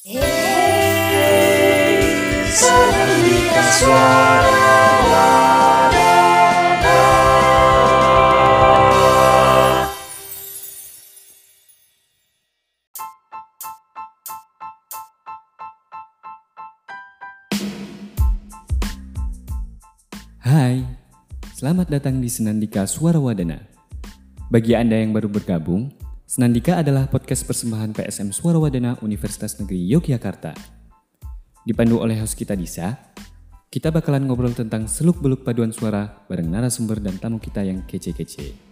Hai, selamat datang di Senandika Suara Wadana. Bagi Anda yang baru bergabung, Senandika adalah podcast persembahan PSM Suara Wadana Universitas Negeri Yogyakarta. Dipandu oleh host kita Disa, kita bakalan ngobrol tentang seluk-beluk paduan suara bareng narasumber dan tamu kita yang kece-kece.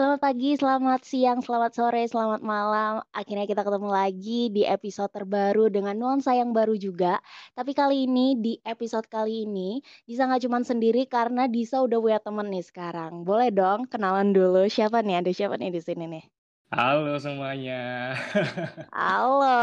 Selamat pagi, selamat siang, selamat sore, selamat malam. Akhirnya kita ketemu lagi di episode terbaru dengan nuansa yang baru juga. Tapi kali ini, di episode kali ini, Disa nggak cuma sendiri karena Disa udah punya temen nih sekarang. Boleh dong kenalan dulu siapa nih? Ada siapa nih di sini nih? Halo semuanya. Halo,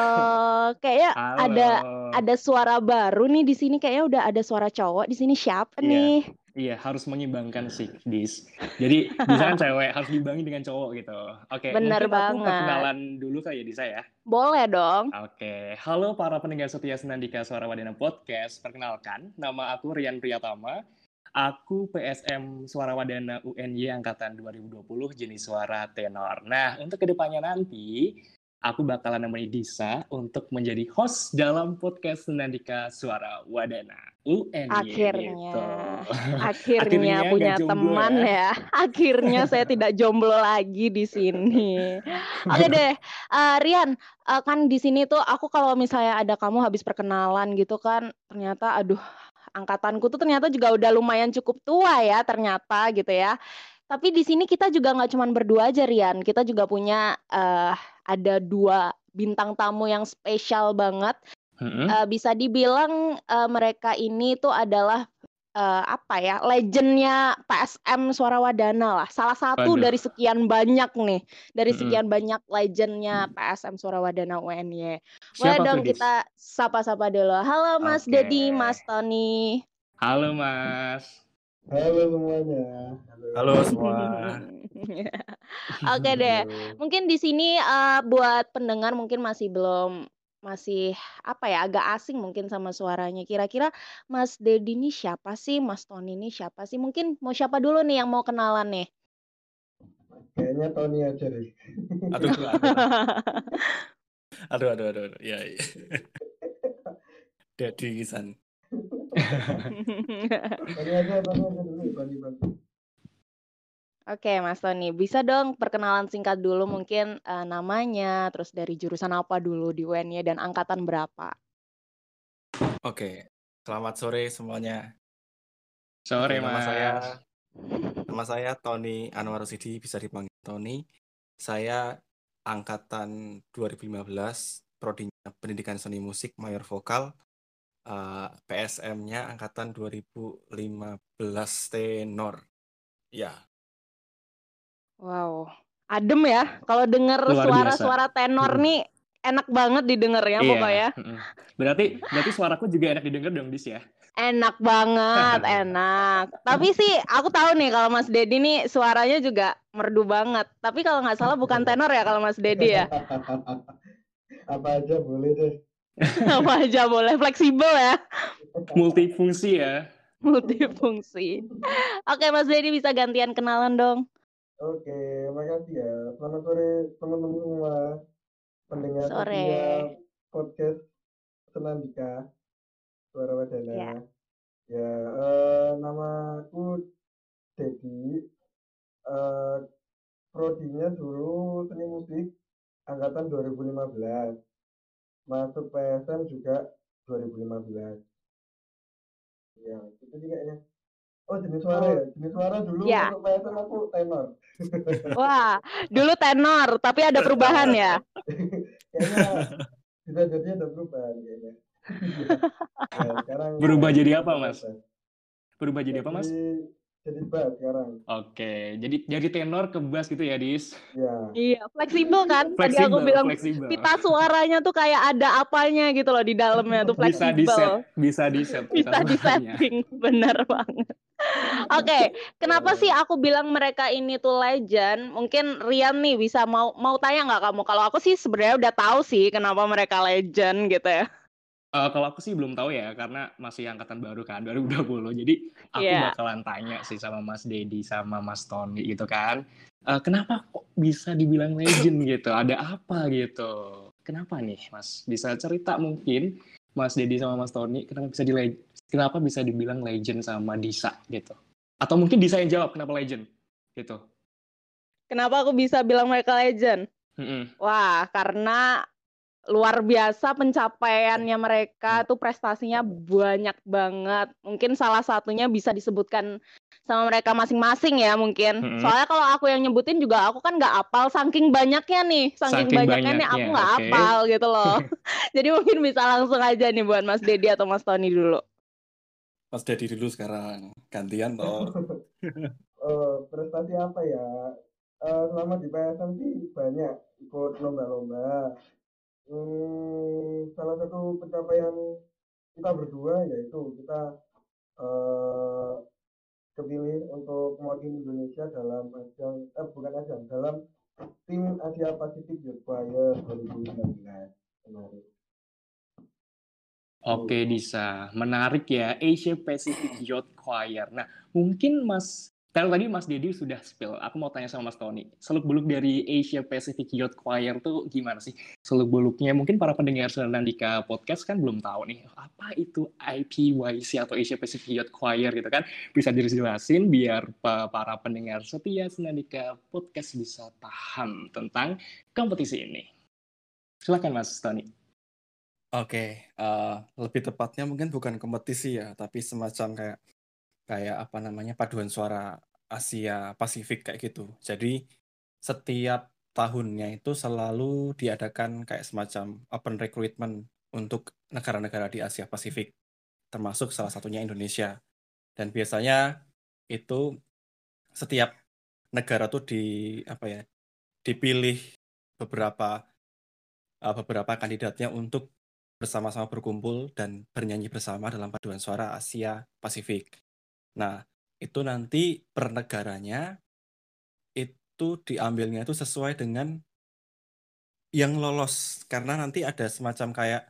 kayaknya Halo. ada ada suara baru nih di sini. Kayaknya udah ada suara cowok di sini. Siapa Iya. nih? Iya, harus menyimbangkan sih, Dis. Jadi, Disa kan cewek, harus diimbangi dengan cowok gitu. Oke, Bener mungkin aku banget. perkenalan dulu kali ya, Disa ya. Boleh dong. Oke, halo para pendengar setia Senandika Suara Wadana Podcast. Perkenalkan, nama aku Rian Priyatama. Aku PSM Suara Wadana UNY Angkatan 2020 jenis suara tenor. Nah, untuk ke depannya nanti, aku bakalan nemeni Disa untuk menjadi host dalam podcast Senandika Suara Wadana UNY. Akhirnya. gitu. Akhirnya, Akhirnya punya teman ya. ya. Akhirnya saya tidak jomblo lagi di sini. Oke deh, eh, Rian, eh, kan di sini tuh aku kalau misalnya ada kamu habis perkenalan gitu kan, ternyata aduh, angkatanku tuh ternyata juga udah lumayan cukup tua ya ternyata gitu ya. Tapi di sini kita juga nggak cuma berdua aja Rian, kita juga punya eh, ada dua bintang tamu yang spesial banget. Mm-mm. Eh, bisa dibilang eh, mereka ini tuh adalah eh, apa ya legendnya PSM Suara Wadana lah salah satu Waduh. dari sekian banyak nih dari sekian banyak legendnya PSM Suara Wadana UNY boleh dong tuh, kita sapa-sapa dulu halo Mas Oke. Dedi Mas Tony Halo, Mas. Halo semuanya. Halo semua. oke deh mungkin di sini eh, buat pendengar mungkin masih belum masih apa ya agak asing mungkin sama suaranya. Kira-kira Mas Dedi ini siapa sih? Mas Tony ini siapa sih? Mungkin mau siapa dulu nih yang mau kenalan nih? Kayaknya Tony aja deh. Aduh, aduh, aduh, aduh, aduh, aduh. ya, ya. Dedi Kisan. Tony aja, Tony aja dulu. Tony, Tony. Oke, Mas Tony, bisa dong perkenalan singkat dulu mungkin eh, namanya, terus dari jurusan apa dulu di UNY dan angkatan berapa? Oke, selamat sore semuanya. Sore, Oke, nama Mas. saya nama saya Tony Anwar Rusidi, bisa dipanggil Tony. Saya angkatan 2015, prodinya Pendidikan Seni Musik Mayor Vokal. Eh, PSM-nya angkatan 2015 tenor. Ya, Wow, adem ya. Kalau denger Luar suara-suara tenor Mm. nih enak banget didengar ya Iya. pokoknya. mm-mm. Berarti berarti suaraku juga enak didengar dong, Dis ya? Enak banget, enak. Tapi sih aku tahu nih kalau Mas Dedi nih suaranya juga merdu banget. Tapi kalau nggak salah bukan tenor ya kalau Mas Dedi ya. Apa aja boleh deh. Apa aja boleh fleksibel ya, Multifungsi ya. multifungsi. Oke Mas Dedi bisa gantian kenalan dong. Oke, makasih ya. Selamat sore teman-teman semua. Pendengar Sore. podcast Senandika Suara Wadana. Ya. Ya, eh, namaku Dedi. Eh, prodinya dulu seni musik angkatan 2015. Masuk PSM juga 2015. Ya, itu sih kayaknya. Oh, jenis suara Oh. ya? Jenis suara dulu Ya. masuk PSM aku tenor. Wah, dulu tenor, tapi ada perubahan ya. kayaknya bisa jadi ada perubahan kayaknya. ya, sekarang Berubah jadi apa, apa? Mas? Berubah jadi apa, Mas? Jadi, bass sekarang. Oke, jadi jadi tenor ke bass gitu ya, Dis? Ya. Iya, fleksibel kan? Tadi aku Fleksibel, bilang fleksibel. pita suaranya tuh kayak ada apanya gitu loh di dalamnya tuh Bisa di fleksibel. set, bisa di set. Bisa di setting, bener banget. Oke, kenapa sih aku bilang mereka ini tuh legend? Mungkin Rian nih bisa mau mau tanya nggak kamu? Kalau aku sih sebenarnya udah tahu sih kenapa mereka legend gitu ya. Eh, kalau aku sih belum tahu ya, karena masih angkatan baru kan, 2020. Jadi aku Iya. bakalan tanya sih sama Mas Dedi sama Mas Tony gitu kan. Eh, kenapa kok bisa dibilang legend gitu? Ada apa gitu? Kenapa nih, Mas? Bisa cerita mungkin Mas Dedi sama Mas Tony kenapa bisa di kenapa bisa dibilang legend sama Disa gitu? Atau mungkin Disa yang jawab kenapa legend gitu? Kenapa aku bisa bilang mereka legend? Mm-mm. Wah, karena luar biasa pencapaiannya mereka tuh prestasinya banyak banget. Mungkin salah satunya bisa disebutkan sama mereka masing-masing ya mungkin. Mm-mm. Soalnya kalau aku yang nyebutin juga aku kan nggak apal saking banyaknya nih, saking, Saking banyaknya, nih aku banyaknya, nggak oke. apal gitu loh. Jadi mungkin bisa langsung aja nih buat Mas Dedi atau Mas Tony dulu. Mas Dedi dulu sekarang. Gantian toh. Eh, prestasi apa ya? Eh, selama di PSM sih banyak ikut lomba-lomba. Hmm, salah satu pencapaian kita berdua yaitu kita eh, kepilih untuk mewakili Indonesia dalam ajang, eh bukan ajang, dalam tim Asia Pacific Youth Choir 2019 kemarin. Oke, Disa. Menarik ya, Asia Pacific Youth Choir. Nah, mungkin Mas, kalau tadi Mas Dedi sudah spill, aku mau tanya sama Mas Tony. Seluk-beluk dari Asia Pacific Youth Choir tuh gimana sih? Seluk-beluknya mungkin para pendengar Senandika Podcast kan belum tahu nih, apa itu IPYC atau Asia Pacific Youth Choir gitu kan? Bisa dijelasin biar pa- para pendengar setia Senandika Podcast bisa paham tentang kompetisi ini. Silakan Mas Tony. Oke, eh, lebih tepatnya mungkin bukan kompetisi ya, tapi semacam kayak kayak apa namanya paduan suara Asia Pasifik kayak gitu. Jadi setiap tahunnya itu selalu diadakan kayak semacam open recruitment untuk negara-negara di Asia Pasifik, termasuk salah satunya Indonesia. Dan biasanya itu setiap negara tuh di apa ya dipilih beberapa uh, beberapa kandidatnya untuk bersama-sama berkumpul dan bernyanyi bersama dalam paduan suara Asia Pasifik. Nah, itu nanti per negaranya itu diambilnya itu sesuai dengan yang lolos. Karena nanti ada semacam kayak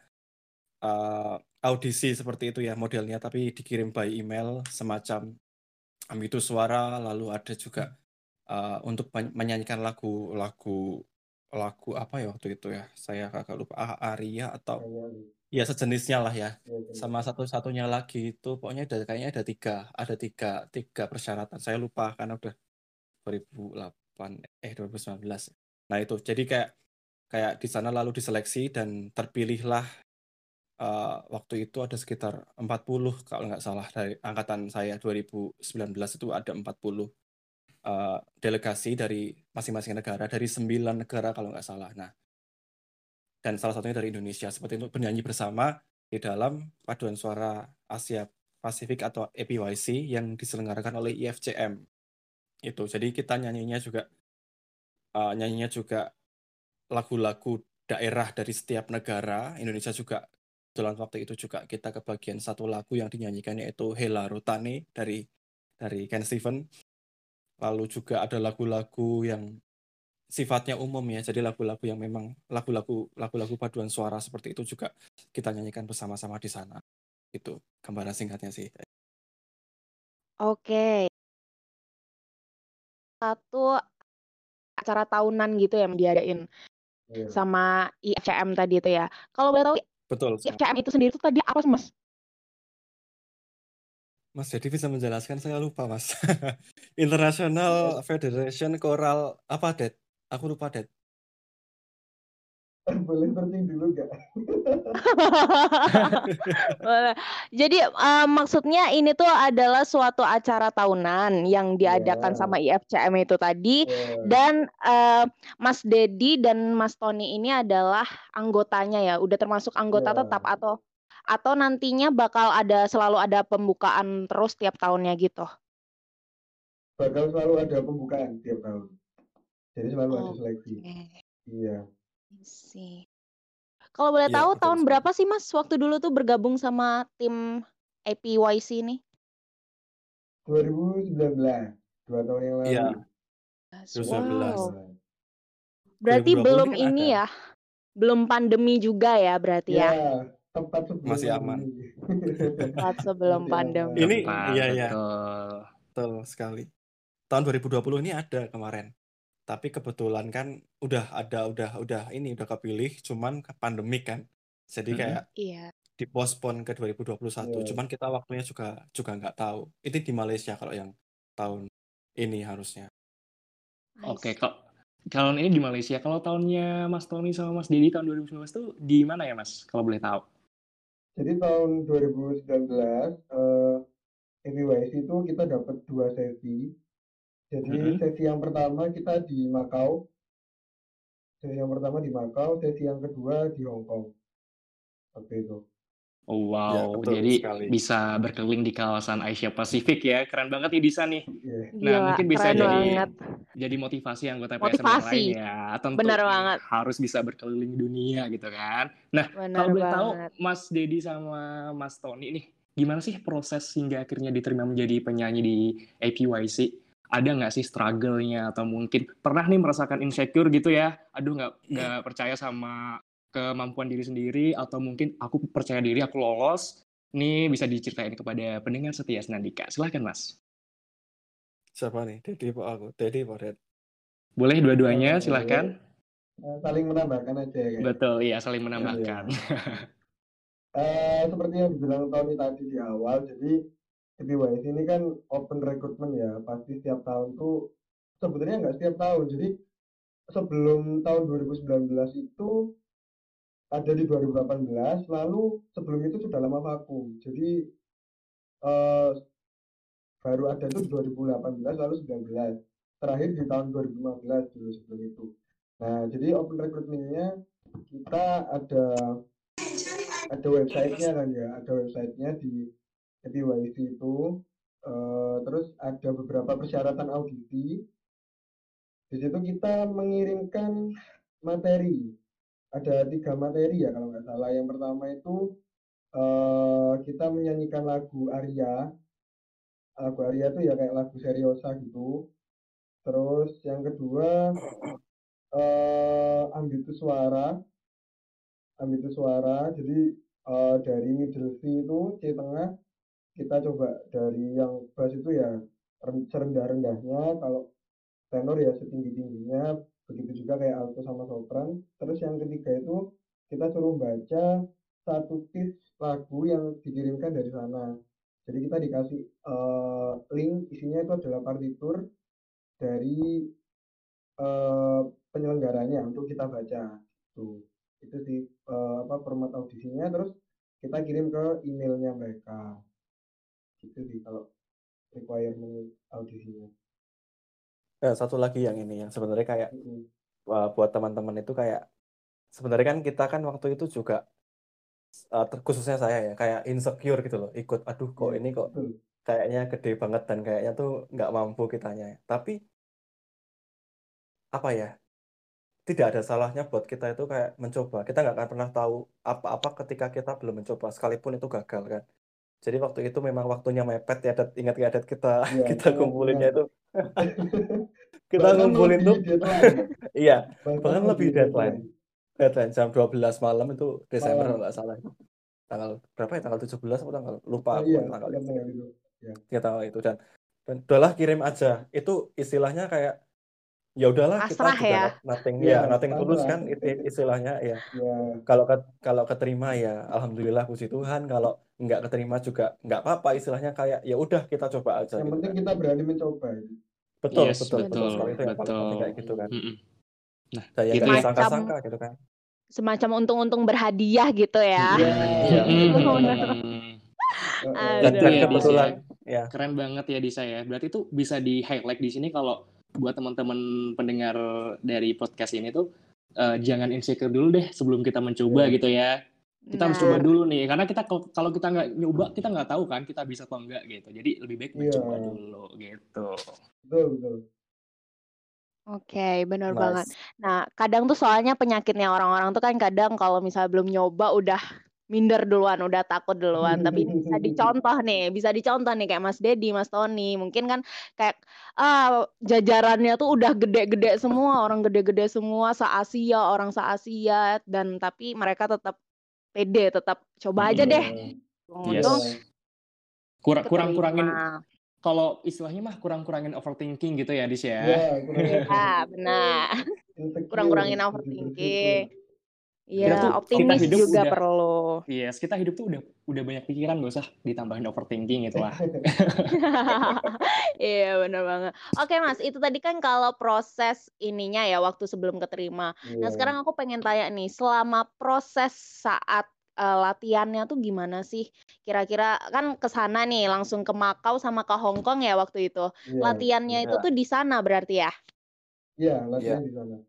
uh, audisi seperti itu ya modelnya tapi dikirim by email semacam ambitu suara lalu ada juga uh, untuk men- menyanyikan lagu lagu apa ya waktu itu ya? Saya agak lupa. Ah, Aria atau Kayak ya sejenisnya lah ya. Ya, jadi- sama satu-satunya lagi itu pokoknya ada kayaknya ada tiga ada tiga tiga persyaratan. Saya lupa karena udah 2008 eh 2019 nah itu. Jadi kayak kayak di sana lalu diseleksi dan terpilihlah eh, waktu itu ada sekitar 40 kalau nggak salah dari angkatan saya 2019 itu ada 40 eh, delegasi dari masing-masing negara dari sembilan negara kalau nggak salah. Nah dan salah satunya dari Indonesia seperti itu bernyanyi bersama di dalam paduan suara Asia Pasifik atau APYC yang diselenggarakan oleh IFCM itu jadi kita nyanyinya juga eh, nyanyinya juga lagu-lagu daerah dari setiap negara. Indonesia juga dalam waktu itu juga kita kebagian satu lagu yang dinyanyikan yaitu Hela Rutane dari dari Ken Steven lalu juga ada lagu-lagu yang sifatnya umum ya jadi lagu-lagu yang memang lagu-lagu lagu-lagu paduan suara seperti itu juga kita nyanyikan bersama-sama di sana itu gambaran singkatnya sih Oke. Satu acara tahunan gitu yang diadain Iya. sama IFCM tadi itu ya. Kalau boleh tahu betul IFCM itu sendiri itu tadi apa Mas? Mas jadi bisa menjelaskan saya lupa mas International Federation Choral apa Det aku lupa Det boleh searching dulu nggak? Boleh. Jadi eh, maksudnya ini tuh adalah suatu acara tahunan yang diadakan Ya. sama IFCM itu tadi Ya. dan eh, Mas Dedi dan Mas Tony ini adalah anggotanya ya, udah termasuk anggota Ya. tetap atau atau nantinya bakal ada selalu ada pembukaan terus tiap tahunnya gitu. bakal selalu ada pembukaan tiap tahun. Jadi selalu ada Oke. seleksi. Iya. sih. Kalau boleh Iya, tahu betul tahun berapa sih Mas waktu dulu tuh bergabung sama tim APYC ini? 2019, dua tahun yang lalu. Iya. Wow. 2019. Berarti 2020 belum ini ada. ya. Belum pandemi juga ya berarti Ya, ya. Tepat sebelum Masih aman. pandemi. Tepat sebelum pandemi. Ini Tepat, iya iya betul. betul sekali. Tahun 2020 ini ada kemarin. Tapi kebetulan kan udah ada udah udah ini udah kepilih cuman ke pandemik kan. Jadi Mm-mm. kayak Iya. dipospon ke 2021. Iya. Cuman kita waktunya juga juga nggak tahu. Itu di Malaysia kalau yang tahun ini harusnya. Oke, see. kok kalau ini di Malaysia, kalau tahunnya Mas Tony sama Mas Dedi tahun 2019 tuh di mana ya Mas? Kalau boleh tahu. Jadi tahun 2019 eh NYC itu kita dapat dua sesi. Jadi Mm-mm. sesi yang pertama kita di Makau. Sesi yang pertama di Makau, sesi yang kedua di Hong Kong. Seperti itu. Oh, Ya, wow, betul jadi sekali. bisa berkeliling di kawasan Asia Pasifik ya. Keren banget nih Disa nih. Iya. Nah, Gila, mungkin bisa keren jadi banget. jadi motivasi anggota PSM yang Motivasi. lain ya. Tentu Benar nih, banget. harus bisa berkeliling dunia gitu kan. Nah, Benar kalau boleh tahu. Mas Dedi sama Mas Tony nih, gimana sih proses hingga akhirnya diterima menjadi penyanyi di APYC? Ada nggak sih struggle-nya atau mungkin pernah nih merasakan insecure gitu ya? Aduh nggak nggak percaya sama kemampuan diri sendiri atau mungkin aku percaya diri aku lolos. Nih bisa diceritain kepada pendengar setia Senandika. Silahkan Mas. Siapa nih? Dedi apa aku? Dedi apa Ded? Boleh dua-duanya silahkan. eh, saling menambahkan aja ya. Betul, iya saling menambahkan. Eh, seperti yang dibilang Tony tadi di awal, jadi PBYS ini kan open recruitment ya, pasti setiap tahun tuh sebenarnya nggak setiap tahun. Jadi sebelum tahun 2019 itu ada di 2018, lalu sebelum itu sudah lama vakum. Jadi eh, baru ada itu di 2018, lalu 19. Terakhir di tahun 2015 dulu sebelum itu. Nah, jadi open recruitment-nya kita ada ada websitenya kan ya, ada websitenya di PYC itu. Eh, terus ada beberapa persyaratan audisi. Di situ kita mengirimkan materi. Ada tiga materi ya kalau nggak salah. Yang pertama itu eh, kita menyanyikan lagu Arya. Lagu Arya itu ya kayak lagu seriosa gitu. Terus yang kedua eh, ambitus suara ambitus suara jadi eh, dari middle C itu C tengah kita coba dari yang bass itu ya ren- serendah-rendahnya kalau tenor ya setinggi-tingginya begitu juga kayak alto sama sopran. Terus yang ketiga itu kita suruh baca satu piece lagu yang dikirimkan dari sana. Jadi kita dikasih eh, link isinya itu adalah partitur dari eh, penyelenggaranya untuk kita baca tuh itu sih eh, apa format audisinya. Terus kita kirim ke emailnya mereka. Gitu sih kalau requirement audisinya Eh, satu lagi yang ini yang sebenarnya kayak uh, buat teman-teman itu kayak sebenarnya kan kita kan waktu itu juga uh, khususnya saya ya kayak insecure gitu loh ikut aduh kok Iya, ini kok kayaknya gede banget dan kayaknya tuh nggak mampu kitanya tapi apa ya tidak ada salahnya buat kita itu kayak mencoba. Kita nggak akan pernah tahu apa-apa ketika kita belum mencoba sekalipun itu gagal kan jadi waktu itu memang waktunya mepet ya Dat. ingat Dat kita Iya, kita sangat kumpulinnya ingat. itu. Kita bahkan ngumpulin tuh. deadline. Iya bahkan bahkan lebih deadline. deadline. Jam 12 malam itu Desember kalau nggak salah. Tanggal berapa ya? Tanggal 17 atau tanggal? Lupa Ah, aku iya tanggal itu. itu. Ya tanggal itu dan. Dan udahlah kirim aja. Itu istilahnya kayak ya udahlah kita juga ya. not- nothing Iya, ya nothing tulus kan itu istilahnya ya ya kalau ke- kalau keterima ya alhamdulillah puji Tuhan. Kalau nggak keterima juga nggak apa-apa istilahnya kayak ya udah kita coba aja yang gitu penting kan. kita berani mencoba betul Yes, betul betul betul, sekali itu yang paling betul. penting kayak gitu kan. Nah, saya itu nggak ya. disangka-sangka gitu kan Semacam untung-untung berhadiah gitu ya. Iya. Iya. Eh, dan, dan Iya, kebetulan ya Keren banget ya Disa ya. Berarti itu bisa di highlight di sini kalau buat teman-teman pendengar dari podcast ini tuh eh, jangan insecure dulu deh sebelum kita mencoba Iya. gitu ya. Kita harus Nah. coba dulu nih, karena kita kalau kita nggak nyoba, kita nggak tahu kan kita bisa atau enggak gitu. Jadi lebih baik mencoba Iya. dulu gitu. betul betul Oke, bener banget. Nice. Nah, kadang tuh soalnya penyakitnya orang-orang tuh kan kadang kalau misalnya belum nyoba udah minder duluan, udah takut duluan. Tapi ini bisa dicontoh nih, bisa dicontoh nih kayak Mas Dedi, Mas Tony. Mungkin kan kayak ah jajarannya tuh udah gede-gede semua, orang gede-gede semua, se-Asia, orang se-Asia dan tapi mereka tetap pede, tetap coba aja deh. Hmm. Yes. Untung Kurang kurang kurangin kalau istilahnya mah kurang kurangin overthinking gitu ya, Dis ya. ya kurang Iya, benar. insecure, Kurang-kurangin overthinking. Iya, optimis hidup juga udah- perlu. Yes, kita hidup tuh udah udah banyak pikiran gak usah ditambahin overthinking gitu lah. Iya bener banget. Oke Mas, itu tadi kan kalau proses ininya ya waktu sebelum keterima. Nah Iya. sekarang aku pengen tanya nih, selama proses saat eh, latihannya tuh gimana sih? Kira-kira kan ke sana nih, langsung ke Makau sama ke Hong Kong ya waktu itu. Iya, Latihannya itu Iya. tuh di sana berarti ya? Iya, latihan di sana.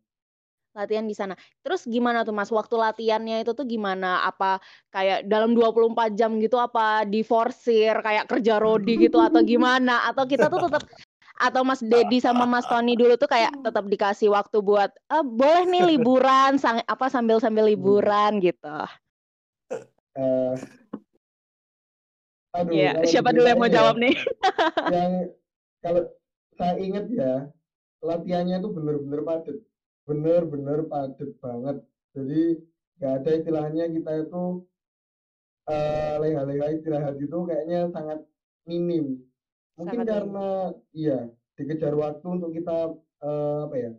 Latihan di sana. Terus gimana tuh Mas, waktu latihannya itu tuh gimana? Apa kayak dalam 24 jam gitu apa diforsir kayak kerja rodi gitu atau gimana? Atau kita tuh tetap atau Mas Dedi sama Mas Tony dulu tuh kayak tetap dikasih waktu buat "Eh, boleh nih liburan sang, apa sambil-sambil liburan gitu. Eh, aduh, Iya, kalau siapa dulu yang mau ya, jawab nih? yang kalau saya ingat ya latihannya itu bener-bener padat bener-bener padat banget jadi nggak ada istilahnya kita itu eh, leha-leha istirahat itu kayaknya sangat minim mungkin Sangat minim. karena iya dikejar waktu untuk kita eh, apa ya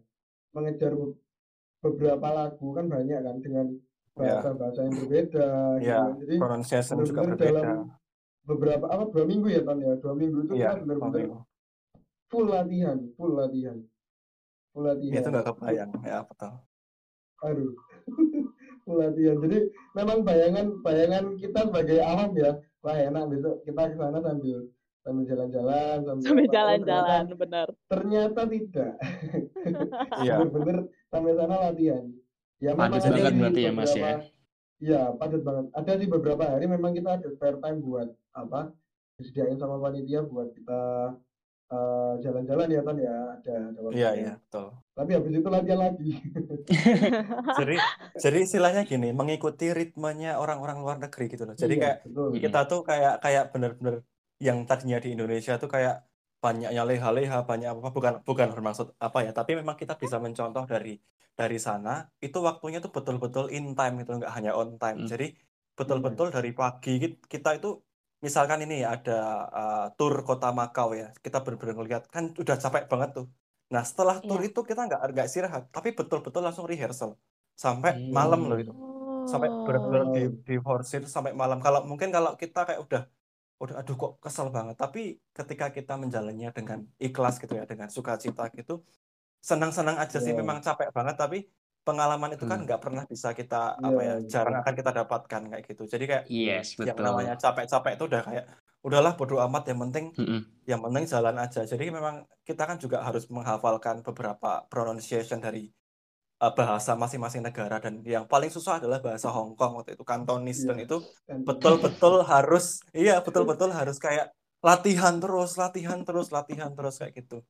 mengejar be- beberapa lagu kan banyak kan dengan Ya. bahasa-bahasa yang berbeda gitu Ya, kan. jadi pronunciation juga berbeda. dalam beberapa apa dua minggu ya Ton ya dua minggu itu Iya, kita bener-bener Mourinho. full latihan full latihan full latihan Itu nggak kebayang. Ya, betul. aduh full latihan jadi memang bayangan bayangan kita sebagai awam ya wah enak besok kita ke sana sambil sambil jalan-jalan sambil Sambil apa. Oh, jalan-jalan, ternyata, benar. ternyata tidak Iya. bener-bener sampai sana latihan ya Padat ada banget berarti ya, Mas, ya? Iya, padat banget. Ada di beberapa hari memang kita ada spare time buat apa? Disediain sama panitia buat kita eh, jalan-jalan ya kan ya, ada ada waktunya. Iya, iya, betul. Tapi habis itu latihan lagi. Jadi jadi istilahnya gini, mengikuti ritmenya orang-orang luar negeri gitu loh. Jadi Iya, kayak betul. kita tuh kayak kayak bener-bener yang tadinya di Indonesia tuh kayak banyaknya leha-leha, banyak apa bukan bukan bermaksud apa ya, tapi memang kita bisa mencontoh dari dari sana itu waktunya tuh betul-betul in time gitu, nggak hanya on time. Hmm. Jadi betul-betul dari pagi kit- kita itu misalkan ini ada uh, tour kota Makau ya, kita bener-bener ngeliat kan udah capek banget tuh. Nah setelah Iya. itu kita nggak nggak istirahat, tapi betul-betul langsung rehearsal sampai Hmm. malam loh itu sampai benar-benar Oh. di di forsir sampai malam kalau mungkin kalau kita kayak udah udah aduh kok kesel banget tapi ketika kita menjalannya dengan ikhlas gitu ya dengan sukacita gitu senang-senang aja sih Iya. memang capek banget tapi pengalaman itu kan Hmm. nggak pernah bisa kita apa ya Iya, jarang akan kita dapatkan kayak gitu jadi kayak Yes, yang betul. namanya capek-capek itu udah kayak udahlah bodo amat yang penting Mm-mm. yang penting jalan aja jadi memang kita kan juga harus menghafalkan beberapa pronunciation dari uh, bahasa masing-masing negara dan yang paling susah adalah bahasa Hong Kong waktu itu Kantonis dan Iya. itu Kan- betul-betul harus iya betul-betul harus kayak latihan terus latihan terus latihan terus kayak gitu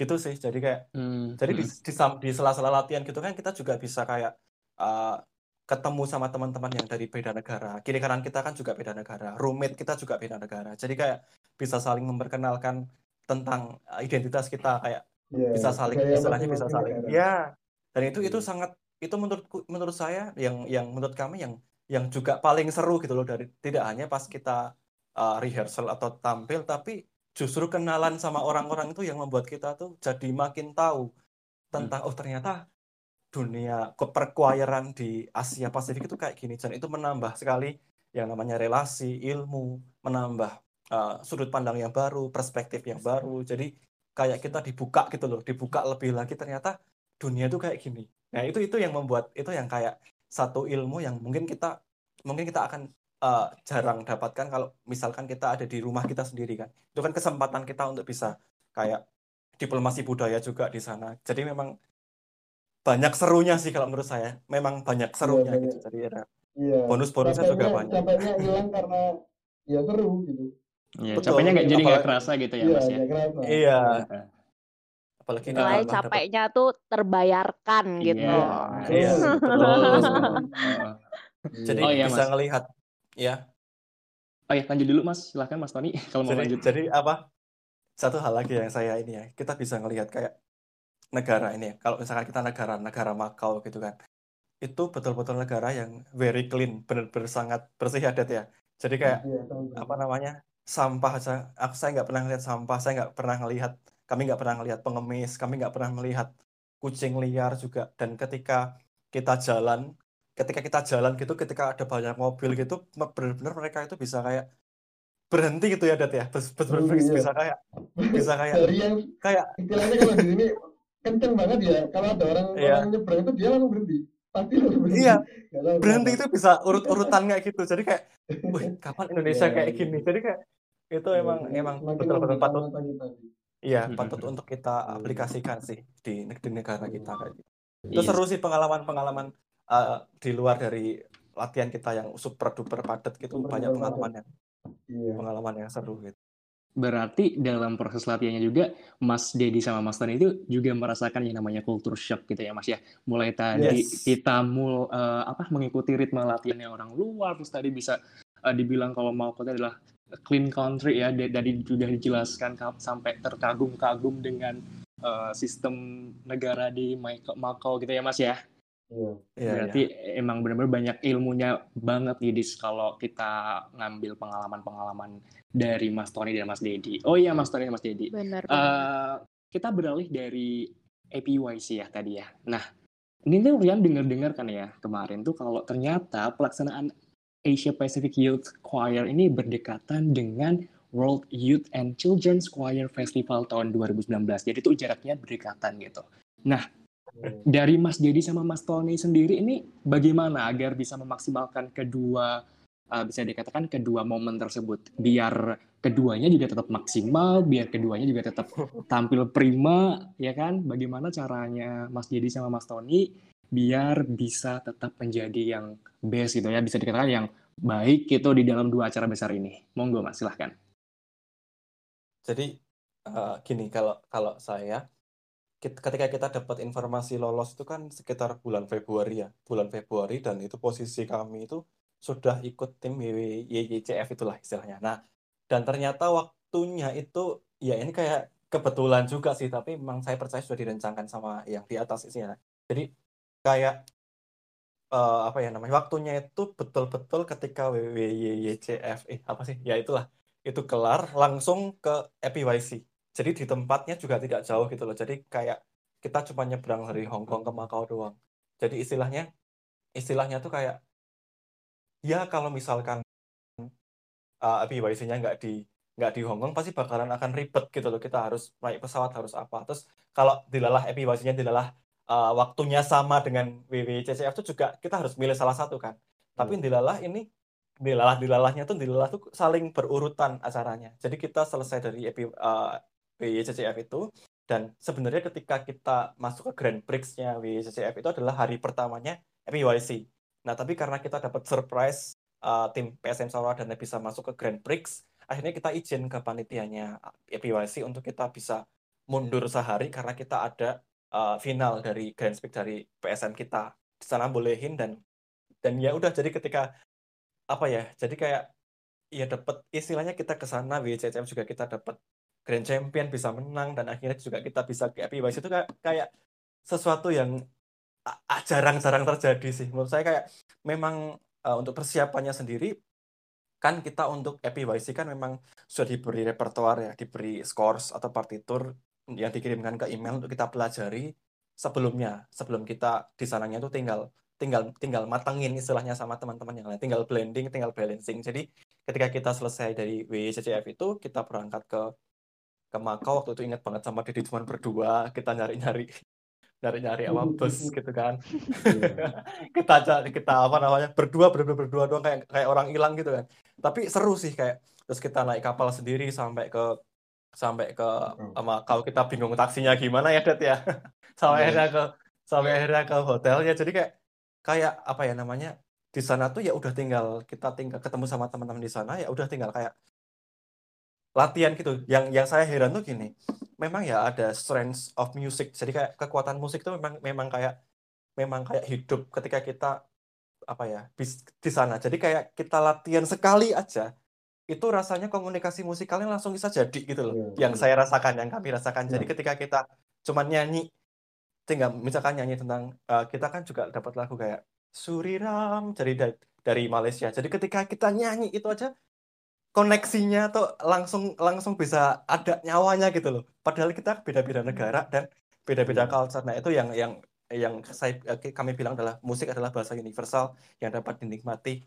gitu sih jadi kayak Hmm, jadi di, mm-mm. di, sam- di sela-sela latihan gitu kan kita juga bisa kayak uh, ketemu sama teman-teman yang dari beda negara kiri kanan kita kan juga beda negara roommate kita juga beda negara jadi kayak bisa saling memperkenalkan tentang identitas kita kayak Iya, bisa saling istilahnya bisa saling negara. ya dan itu itu Hmm. sangat itu menurutku menurut saya yang yang menurut kami yang yang juga paling seru gitu loh dari tidak hanya pas kita uh, rehearsal atau tampil tapi justru kenalan sama orang-orang itu yang membuat kita tuh jadi makin tahu tentang oh ternyata dunia keperkuairan di Asia Pasifik itu kayak gini. Dan itu menambah sekali yang namanya relasi ilmu menambah uh, sudut pandang yang baru perspektif yang baru. Jadi kayak kita dibuka gitu loh dibuka lebih lagi ternyata dunia itu kayak gini. Nah itu itu yang membuat itu yang kayak satu ilmu yang mungkin kita mungkin kita akan uh, jarang dapatkan kalau misalkan kita ada di rumah kita sendiri kan itu kan kesempatan kita untuk bisa kayak diplomasi budaya juga di sana jadi memang banyak serunya sih kalau menurut saya memang banyak serunya banyak. gitu jadi ya, Iya. bonus-bonusnya juga banyak. Capeknya hilang karena ya seru gitu. Iya, Betul. capeknya nggak jadi nggak kerasa gitu ya Iya, mas ya. Iya, Heeh. apalagi Nilai capeknya tuh terbayarkan gitu. Iya. Iya, Betul. betul. Heeh. Jadi Oh, iya, bisa Mas. ngelihat ya. Oh ya lanjut dulu mas, silahkan mas Tony kalau mau Jadi lanjut. jadi apa? Satu hal lagi yang saya ini ya, kita bisa ngelihat kayak negara ini ya. Kalau misalkan kita negara negara Makau gitu kan. Itu betul-betul negara yang very clean, benar-benar sangat bersih adat ya. Jadi kayak sama. apa namanya? sampah aja aku saya nggak pernah ngelihat sampah saya nggak pernah ngelihat kami nggak pernah ngelihat pengemis kami nggak pernah melihat kucing liar juga dan ketika kita jalan ketika kita jalan gitu ketika ada banyak mobil gitu benar-benar mereka itu bisa kayak berhenti gitu ya Dat ya Bes- bes- benar-benar Berhenti, iya. bisa kayak bisa kayak Dari yang kayak istilahnya kalau di sini kenceng banget ya. Kalau ada orang Iya. orang nyebrang itu dia langsung berhenti. Pasti langsung berhenti. iya berhenti itu bisa urut-urutan kayak gitu jadi kayak wih kapan Indonesia Iya, kayak iya. gini jadi kayak itu Iya, emang jadi emang betul-betul patut. Iya, Hmm, patut hmm, untuk kita aplikasikan sih di, neg- di negara kita kayak gitu. Itu Iya. seru sih pengalaman-pengalaman uh, di luar dari latihan kita yang super duper padat gitu, Super banyak pengalaman yang Iya. pengalaman yang seru gitu. Berarti dalam proses latihannya juga Mas Dedi sama Mas Tony itu juga merasakan yang namanya culture shock gitu ya Mas ya. Mulai tadi Yes. kita mul eh, apa mengikuti ritme latihannya orang luar terus tadi bisa eh, dibilang kalau mau kota adalah clean country ya Da- dari sudah dijelaskan ka- sampai terkagum-kagum dengan eh, sistem negara di Makau gitu ya Mas ya. Iya. Iya, Berarti iya. emang benar-benar banyak ilmunya banget nih Dis kalau kita ngambil pengalaman-pengalaman dari Mas Tony dan Mas Dedi. Oh iya Mas Tony dan Mas Dedi. Benar. benar. Eh, kita beralih dari APYC ya tadi ya. Nah, ini tuh Rian dengar-dengar kan ya kemarin tuh kalau ternyata pelaksanaan Asia Pacific Youth Choir ini berdekatan dengan World Youth and Children's Choir Festival tahun 2019. Jadi itu jaraknya berdekatan gitu. Nah, dari Mas Dedi sama Mas Tony sendiri ini bagaimana agar bisa memaksimalkan kedua uh, bisa dikatakan kedua momen tersebut? Biar keduanya juga tetap maksimal biar keduanya juga tetap tampil prima ya kan? Bagaimana caranya Mas Dedi sama Mas Tony biar bisa tetap menjadi yang best gitu ya? Bisa dikatakan yang baik gitu di dalam dua acara besar ini. Monggo Mas silahkan. Jadi eh, gini kalau kalau saya ketika kita dapat informasi lolos itu kan sekitar bulan Februari ya, bulan Februari dan itu posisi kami itu sudah ikut tim YYCF itulah istilahnya. Nah, dan ternyata waktunya itu ya ini kayak kebetulan juga sih, tapi memang saya percaya sudah direncanakan sama yang di atas isinya. Jadi kayak eh, apa ya namanya waktunya itu betul-betul ketika WWYCF eh apa sih ya itulah itu kelar langsung ke EPYC jadi di tempatnya juga tidak jauh gitu loh. Jadi kayak kita cuma nyebrang dari Hong Kong ke Makau doang. Jadi istilahnya istilahnya tuh kayak ya kalau misalkan uh, EPYC-nya nggak di nggak di Hong Kong pasti bakalan akan ribet gitu loh. Kita harus naik pesawat harus apa. Terus kalau dilalah EPYC-nya dilalah uh, waktunya sama dengan WWCCF itu juga kita harus milih salah satu kan. Tapi Hmm. dilalah ini dilalah dilalahnya tuh dilalah tuh saling berurutan acaranya. Jadi kita selesai dari EP, uh, WWCCF itu. Dan sebenarnya ketika kita masuk ke Grand Prix-nya WWCCF itu adalah hari pertamanya EPYC nah tapi karena kita dapat surprise uh, tim PSM Samaradana bisa masuk ke Grand Prix akhirnya kita izin ke panitianya EPYC untuk kita bisa mundur sehari karena kita ada uh, final dari Grand Prix dari PSM kita. Di sana bolehin dan dan ya udah jadi ketika apa ya jadi kayak ya dapat istilahnya kita ke sana WCCM juga kita dapat Grand Champion bisa menang dan akhirnya juga kita bisa ke EPYC itu kayak, kayak sesuatu yang jarang-jarang terjadi sih. Menurut saya kayak memang uh, untuk persiapannya sendiri kan kita untuk EPYC kan memang sudah diberi repertoar ya diberi scores atau partitur yang dikirimkan ke email untuk kita pelajari sebelumnya. Sebelum kita di sananya itu tinggal tinggal tinggal matengin istilahnya sama teman-teman yang lain. Tinggal blending tinggal balancing. Jadi ketika kita selesai dari WCCF itu kita berangkat ke ke Makau waktu itu ingat banget sama Didi cuma berdua kita nyari-nyari nyari-nyari apa bus gitu kan. Kita cari kita apa namanya berdua berdua berdua doang kayak kayak orang hilang gitu kan. Tapi seru sih kayak terus kita naik kapal sendiri sampai ke sampai ke sama kalau kita bingung taksinya gimana ya Det ya. Sampai Iya. akhirnya ke sampai akhirnya ke hotelnya. Jadi kayak kayak apa ya namanya di sana tuh ya udah tinggal kita tinggal ketemu sama teman-teman di sana ya udah tinggal kayak latihan gitu. Yang yang saya heran tuh gini, memang ya ada strength of music. Jadi kayak kekuatan musik tuh memang memang kayak memang kayak hidup ketika kita apa ya bis- di sana. Jadi kayak kita latihan sekali aja itu rasanya komunikasi musikalnya langsung bisa jadi gitu loh. Iya. Yang saya rasakan, yang kami rasakan. Jadi Iya. ketika kita cuman nyanyi tinggal misalkan nyanyi tentang eh, kita kan juga dapat lagu kayak Suriram dari dari, dari Malaysia. Jadi ketika kita nyanyi itu aja koneksinya tuh langsung langsung bisa ada nyawanya gitu loh. Padahal kita beda-beda negara dan beda-beda culture. Nah, itu yang yang yang saya eh, kami bilang adalah musik adalah bahasa universal yang dapat dinikmati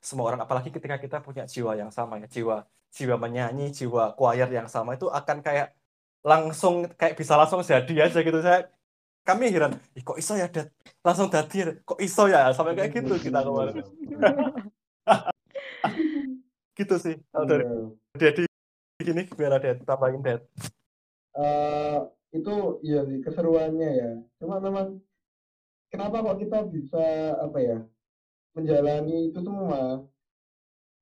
semua orang apalagi ketika kita punya jiwa yang sama ya, jiwa jiwa menyanyi, jiwa choir yang sama itu akan kayak langsung kayak bisa langsung jadi aja gitu. Saya kami heran, Ih, kok iso ya dat langsung dadi ya? kok iso ya sampai kayak gitu kita kemarin gitu sih kalau dari Iya. Dedi gini biar ada tambahin Ded Eh, itu iya sih keseruannya ya. Cuma memang kenapa kok kita bisa apa ya menjalani itu semua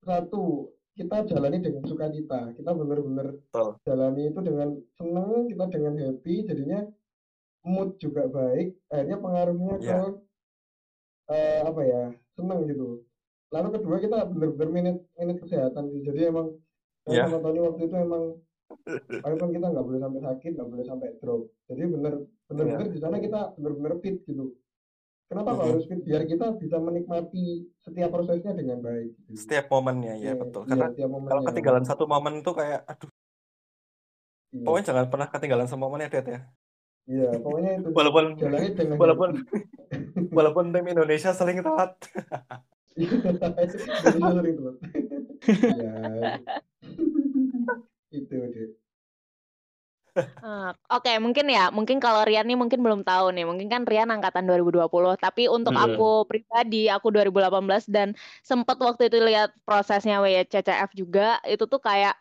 satu kita jalani dengan sukacita kita benar-benar Betul. jalani itu dengan seneng kita dengan happy jadinya mood juga baik akhirnya pengaruhnya ke Iya. eh, apa ya seneng gitu lalu kedua kita benar-benar minit minit kesehatan sih. Jadi emang saya Iya. sama Tony waktu itu emang walaupun kita nggak boleh sampai sakit nggak boleh sampai drop. Jadi bener bener-bener Iya. di sana kita bener-bener fit gitu. Kenapa Mhm. harus fit? Biar kita bisa menikmati setiap prosesnya dengan baik gitu. setiap momennya ya Iya, betul. iya, karena setiap kalau ketinggalan satu momen tuh kayak aduh. Iya, pokoknya jangan pernah ketinggalan sama momennya Ded ya. Iya pokoknya itu walaupun walaupun walaupun tim Indonesia sering telat. Indonesia sering telat. Ya itu deh Eh, Oke, mungkin ya, mungkin kalau Rian nih mungkin belum tahu nih, mungkin kan Rian angkatan 2020, tapi untuk Hmm. aku pribadi, aku 2018 dan sempet waktu itu lihat prosesnya WCCF juga, itu tuh kayak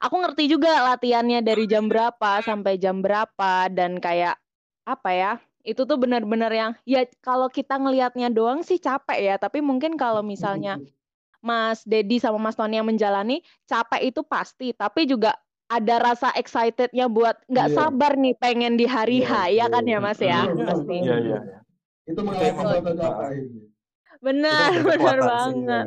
aku ngerti juga latihannya dari jam berapa sampai jam berapa dan kayak apa ya? Itu tuh benar-benar yang ya kalau kita ngelihatnya doang sih capek ya, tapi mungkin kalau misalnya Mas Dedi sama Mas Tony yang menjalani capek itu pasti, tapi juga ada rasa excitednya buat nggak Iya. sabar nih pengen di hari H, Iya, ya kan ya. Mas ya, Betul, betul, pasti. iya iya itu mengalami emang- rasa capek ah. akhirnya Benar, Itu benar kekuatan sih, banget.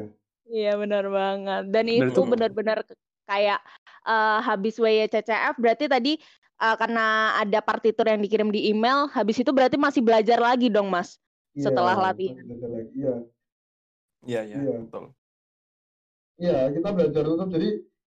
Iya, benar banget. Dan Bener itu benar-benar kayak eh, habis WYCCF berarti tadi eh, karena ada partitur yang dikirim di email, habis itu berarti masih belajar lagi dong, Mas. Iya, Setelah latihan. Iya, iya iya Iya. betul iya kita belajar tetap. Jadi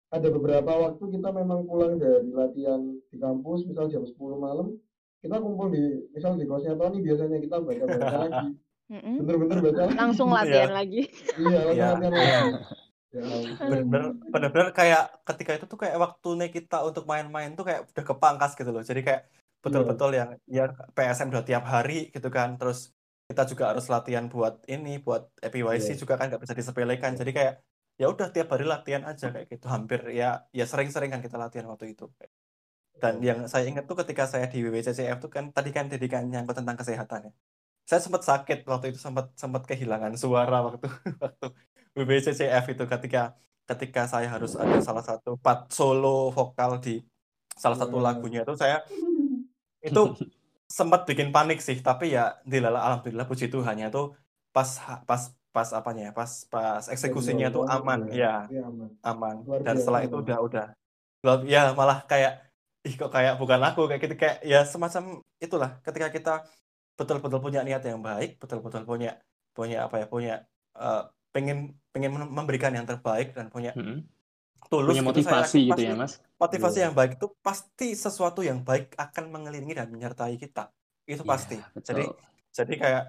ada beberapa waktu kita memang pulang dari latihan di kampus, misal jam 10 malam, kita kumpul di, misal di kosnya Tony biasanya kita baca-baca lagi. Bener-bener baca lagi. Langsung Iya. latihan lagi. Iya, langsung Iya. latihan lagi. Ya bener-bener bener-bener kayak ketika itu tuh kayak waktunya kita untuk main-main tuh kayak udah kepangkas gitu loh jadi kayak betul-betul yang ya PSM udah tiap hari gitu kan terus kita juga harus latihan buat ini buat EPYC Iya. juga kan nggak bisa disepelekan jadi kayak ya udah tiap hari latihan aja kayak gitu. Hampir ya ya sering-sering kan kita latihan waktu itu. Dan yang saya ingat tuh ketika saya di WWCCF tuh kan tadi kan tadi kan nyangkut tentang kesehatan ya. Saya sempat sakit waktu itu sempat sempat kehilangan suara waktu waktu WWCCF itu ketika ketika saya harus ada salah satu part solo vokal di salah satu Wah. lagunya itu saya itu sempat bikin panik sih. Tapi ya dilala alhamdulillah puji Tuhannya tuh pas pas pas apanya ya pas pas eksekusinya tuh aman ya Iya, aman. aman dan setelah itu udah udah ya malah kayak ih kok kayak bukan aku kayak gitu kayak ya semacam itulah ketika kita betul-betul punya niat yang baik betul-betul punya punya apa ya punya eh, pengen pengen mem- memberikan yang terbaik dan punya Mm-mm. tulus Punya gitu, saya motivasi yakin gitu ya, pasti Mas. motivasi Iya. yang baik itu pasti sesuatu yang baik akan mengelilingi dan menyertai kita itu Iya, pasti jadi betul. jadi kayak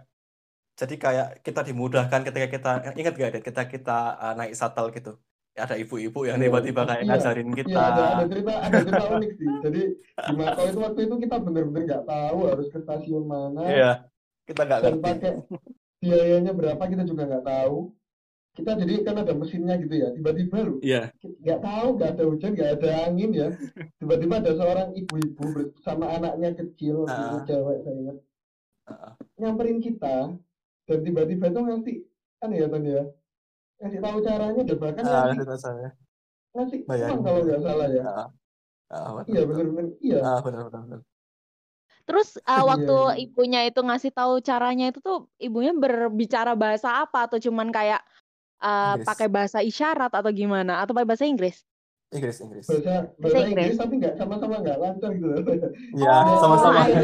jadi kayak kita dimudahkan ketika kita ingat gak ada kita kita uh, naik shuttle gitu ada ibu-ibu yang Iya. tiba-tiba kayak Iya. ngajarin Iya, kita ada, ada cerita ada cerita unik sih. Jadi di Makau itu waktu itu kita bener-bener nggak tahu harus ke stasiun mana iya kita nggak ngerti pakai biayanya berapa kita juga nggak tahu. Kita jadi kan ada mesinnya gitu ya. Tiba-tiba loh, iya nggak tahu, nggak ada hujan, nggak ada angin ya. Tiba-tiba ada seorang ibu-ibu bersama anaknya kecil, Ah. cewek saya ingat, Ah. nyamperin kita dan tiba-tiba itu ngasih kan ya Ton ya ngasih tahu caranya dan bahkan Ah, saya. ngasih Bayarin uang kalau nggak salah ya Ah, ah, benar, iya benar. bener-bener iya Ah, benar, benar, benar. Terus uh, Iya, waktu iya. ibunya itu ngasih tahu caranya itu tuh ibunya berbicara bahasa apa atau cuman kayak uh, Inggris. pakai bahasa isyarat atau gimana atau pakai bahasa Inggris? Inggris, Inggris. bahasa Bahasa Inggris. Inggris tapi nggak sama-sama nggak lancar gitu loh Ya, Oh, sama-sama. Iya.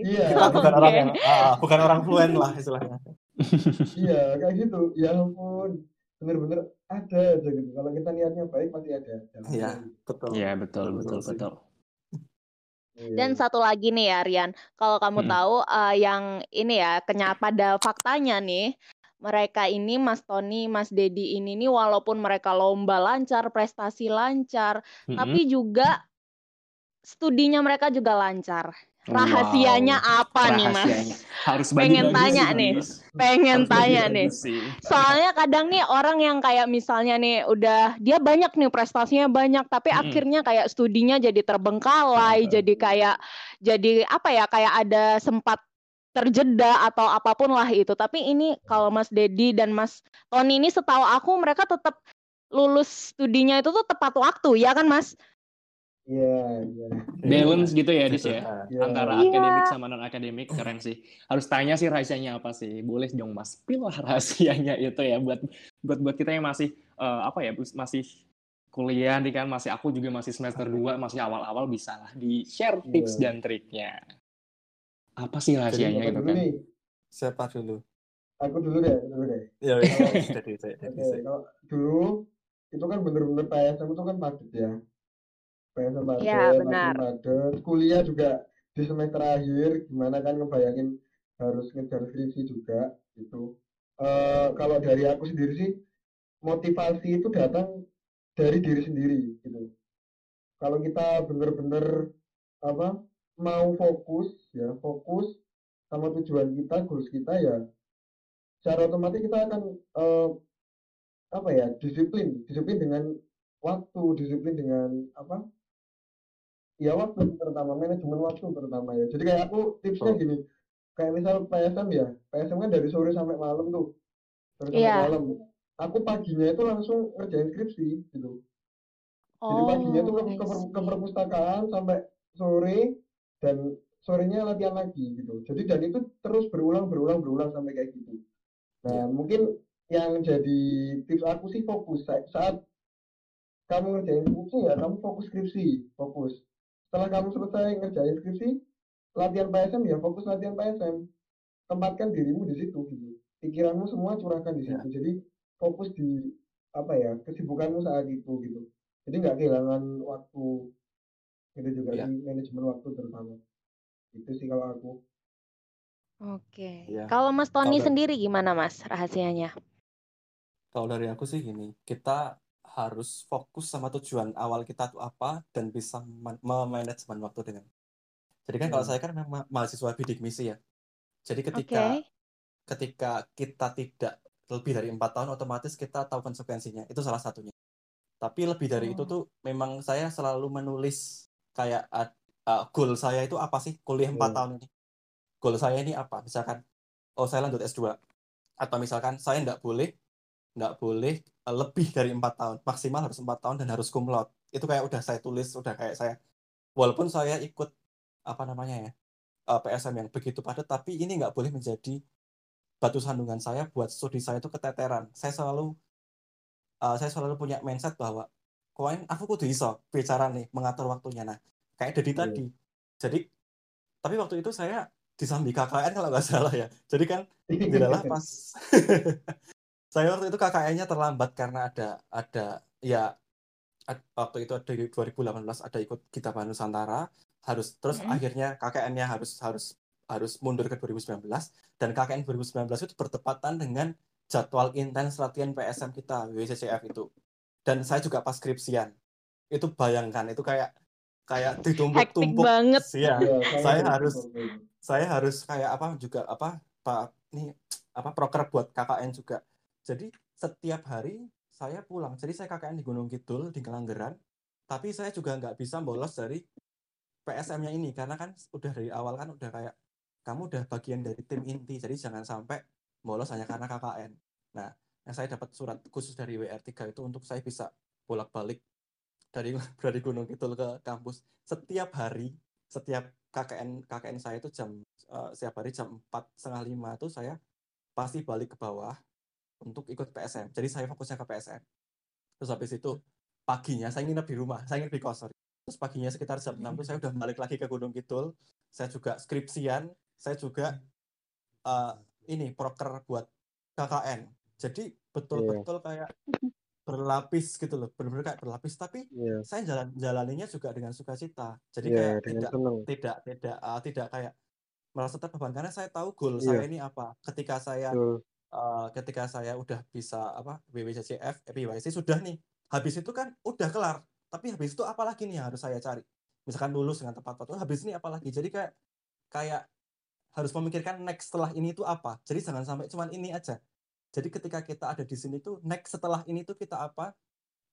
iya Kita bukan orang yang ah, bukan orang fluen lah istilahnya. iya kayak gitu ya ampun bener-bener ada aja gitu kalau kita niatnya baik pasti ada Iya, betul. Iya betul betul betul. Iya. Dan satu lagi nih ya Rian, kalau kamu Mm-mm. tahu uh, yang ini ya kenya pada faktanya nih mereka ini Mas Tony, Mas Dedi ini nih walaupun mereka lomba lancar, prestasi lancar, Mm-mm. tapi juga studinya mereka juga lancar. Wow. Rahasianya apa nih Mas? Rahasianya. Harus Pengen tanya sih, nih. Pengen Harus tanya nih. sih. Soalnya kadang nih orang yang kayak misalnya nih udah dia banyak nih prestasinya banyak tapi Mm-mm. akhirnya kayak studinya jadi terbengkalai, Heeh. jadi kayak jadi apa ya kayak ada sempat terjeda atau apa pun lah itu. Tapi ini kalau Mas Dedi dan Mas Tony ini setahu aku mereka tetap lulus studinya itu tuh tepat waktu ya kan Mas? iya iya Balance gitu ya, Dis ya. Ah, Iya. Antara Iya. akademik sama non akademik keren sih. Harus tanya sih rahasianya apa sih? Boleh dong Mas. Spill lah rahasianya itu ya buat buat buat kita yang masih eh, apa ya masih kuliah nih kan masih aku juga masih semester 2 masih awal-awal bisa lah di share tips Iya. dan triknya. Apa sih rahasianya gitu kan? nih Siapa dulu? aku dulu deh aku dulu deh Ya, ya. Jadi, kalau dulu itu kan bener-bener PSM itu kan padat ya. PSM padat, makin benar. padat. Kuliah juga di semester akhir, gimana kan ngebayangin harus ngejar skripsi juga gitu. Eh kalau dari aku sendiri sih, motivasi itu datang dari diri sendiri gitu. Kalau kita bener-bener apa mau fokus ya, fokus sama tujuan kita, goals kita ya, secara otomatis kita akan eh, apa ya disiplin disiplin dengan waktu disiplin dengan apa ya waktu terutama manajemen waktu terutama ya jadi kayak aku tipsnya Oh. gini kayak misal PSM ya PSM kan dari sore sampai malam tuh sore sampai Iya. malam aku paginya itu langsung ngerjain skripsi gitu jadi paginya tuh ke, Oh, ke, ke perpustakaan sampai sore dan sorenya latihan lagi gitu. Jadi dan itu terus berulang berulang berulang sampai kayak gitu. Nah mungkin yang jadi tips aku sih fokus. Sa- saat kamu ngerjain skripsi ya kamu fokus skripsi fokus. Setelah kamu selesai ngerjain skripsi latihan PSM ya fokus latihan PSM tempatkan dirimu di situ gitu. Pikiranmu semua curahkan di situ. Jadi fokus di apa ya kesibukanmu saat itu gitu. Jadi nggak kehilangan waktu itu juga Ya. sih manajemen waktu terutama itu sih kalau aku Oke. Iya. Kalau Mas Tony Kalau- sendiri gimana Mas rahasianya? Kalau dari aku sih gini, kita harus fokus sama tujuan awal kita tuh apa dan bisa man- memanajemen waktu dengan. Jadi kan kalau Hmm. saya kan memang mahasiswa bidik misi ya. Jadi Oke. ketika ketika kita tidak lebih dari empat tahun, otomatis kita tahu konsekuensinya. Itu salah satunya. Tapi lebih dari itu Oh. tuh memang saya selalu menulis kayak uh, goal saya itu apa sih kuliah empat Iya. tahun ini. Goal saya ini apa? Misalkan, oh saya lanjut S2. Atau misalkan saya nggak boleh nggak boleh uh, lebih dari empat tahun maksimal harus empat tahun dan harus cum laude itu kayak udah saya tulis udah kayak saya walaupun saya ikut apa namanya ya PSM yang begitu padat tapi ini nggak boleh menjadi batu sandungan saya buat studi saya itu keteteran saya selalu uh, saya selalu punya mindset bahwa koin aku kudu iso bicara nih mengatur waktunya. Nah kayak Dedi Iya. tadi. Jadi tapi waktu itu saya disambi KKN kalau nggak salah ya. Jadi kan Dilalah pas saya waktu itu KKN-nya terlambat karena ada ada ya ad- waktu itu ada di 2018 ada ikut Gita Nusantara. Harus terus Mm-mm. akhirnya KKN-nya harus harus harus mundur ke 2019 dan KKN 2019 itu bertepatan dengan jadwal intens latihan PSM kita WCCF itu dan saya juga pas skripsian. Itu bayangkan itu kayak kayak ditumpuk-tumpuk. Banget. Iya, saya juga harus saya harus kayak apa juga apa pak nih apa proker buat KKN juga. Jadi setiap hari saya pulang. Jadi saya KKN di Gunung Kidul di Kelanggeran. Tapi saya juga nggak bisa bolos dari PSM-nya ini. Karena kan udah dari awal kan udah kayak kamu udah bagian dari tim inti. Jadi jangan sampai bolos hanya karena KKN Nah, yang saya dapat surat khusus dari WR3 itu untuk saya bisa bolak-balik dari dari Gunung Kidul ke kampus setiap hari, setiap KKN KKN saya itu jam uh, setiap hari jam empat setengah lima itu saya pasti balik ke bawah untuk ikut PSM. Jadi saya fokusnya ke PSM. Terus habis itu paginya saya nginep di rumah, saya nginep di kos. Terus paginya sekitar jam 6 itu saya udah balik lagi ke Gunung Kidul. Saya juga skripsian, saya juga uh, ini proker buat KKN. Jadi betul-betul yeah. kayak berlapis gitu loh, benar-benar kayak berlapis. Tapi yeah. saya jalan jalaninya juga dengan sukacita. Jadi yeah, kayak tidak, tidak tidak tidak uh, tidak kayak merasa terbeban karena saya tahu goal yeah. saya ini apa. Ketika saya uh, ketika saya udah bisa apa BWCCF, EPYC sudah nih. Habis itu kan udah kelar. Tapi habis itu apa lagi nih yang harus saya cari? Misalkan lulus dengan tepat waktu, habis ini apa lagi? Jadi kayak kayak harus memikirkan next setelah ini itu apa. Jadi jangan sampai cuman ini aja. Jadi ketika kita ada di sini tuh next setelah ini tuh kita apa?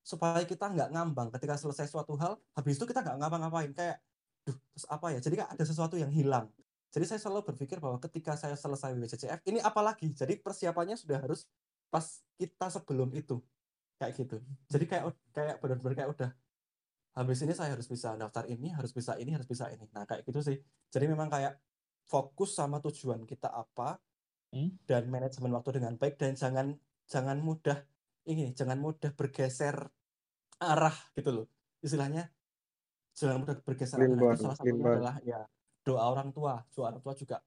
Supaya kita nggak ngambang. Ketika selesai suatu hal habis itu kita nggak ngapa-ngapain. Kayak duh terus apa ya? Jadi kan ada sesuatu yang hilang. Jadi saya selalu berpikir bahwa ketika saya selesai WCCF ini apa lagi? Jadi persiapannya sudah harus pas kita sebelum itu. Kayak gitu. Jadi kayak kayak benar-benar kayak udah habis ini saya harus bisa daftar ini harus bisa ini harus bisa ini. Nah kayak gitu sih. Jadi memang kayak fokus sama tujuan kita apa hmm? dan manajemen waktu dengan baik dan jangan jangan mudah ini jangan mudah bergeser arah gitu loh. Istilahnya jangan mudah bergeser arah. Itu salah satunya adalah ya doa orang tua. Doa orang tua juga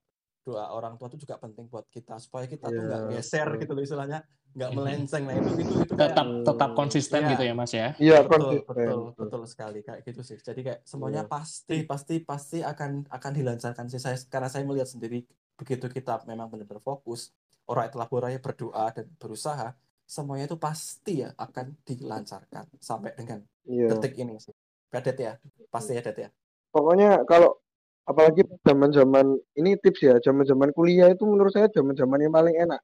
doa orang tua itu juga penting buat kita supaya kita yeah, tuh nggak iya, geser gitu loh istilahnya. Nggak hmm. melenceng nah itu itu itu tetap kayak, tetap konsisten ya, gitu ya mas ya? Iya betul betul betul. sekali kayak gitu sih. Jadi kayak semuanya yeah. pasti pasti pasti akan akan dilancarkan sih. Saya karena saya melihat sendiri begitu kita memang benar-benar fokus orang itu laboranya berdoa dan berusaha semuanya itu pasti ya akan dilancarkan sampai dengan yeah. detik ini sih. Padet ya? Pasti ya Det ya? Pokoknya kalau apalagi zaman-zaman ini tips ya zaman-zaman kuliah itu menurut saya zaman-zaman yang paling enak.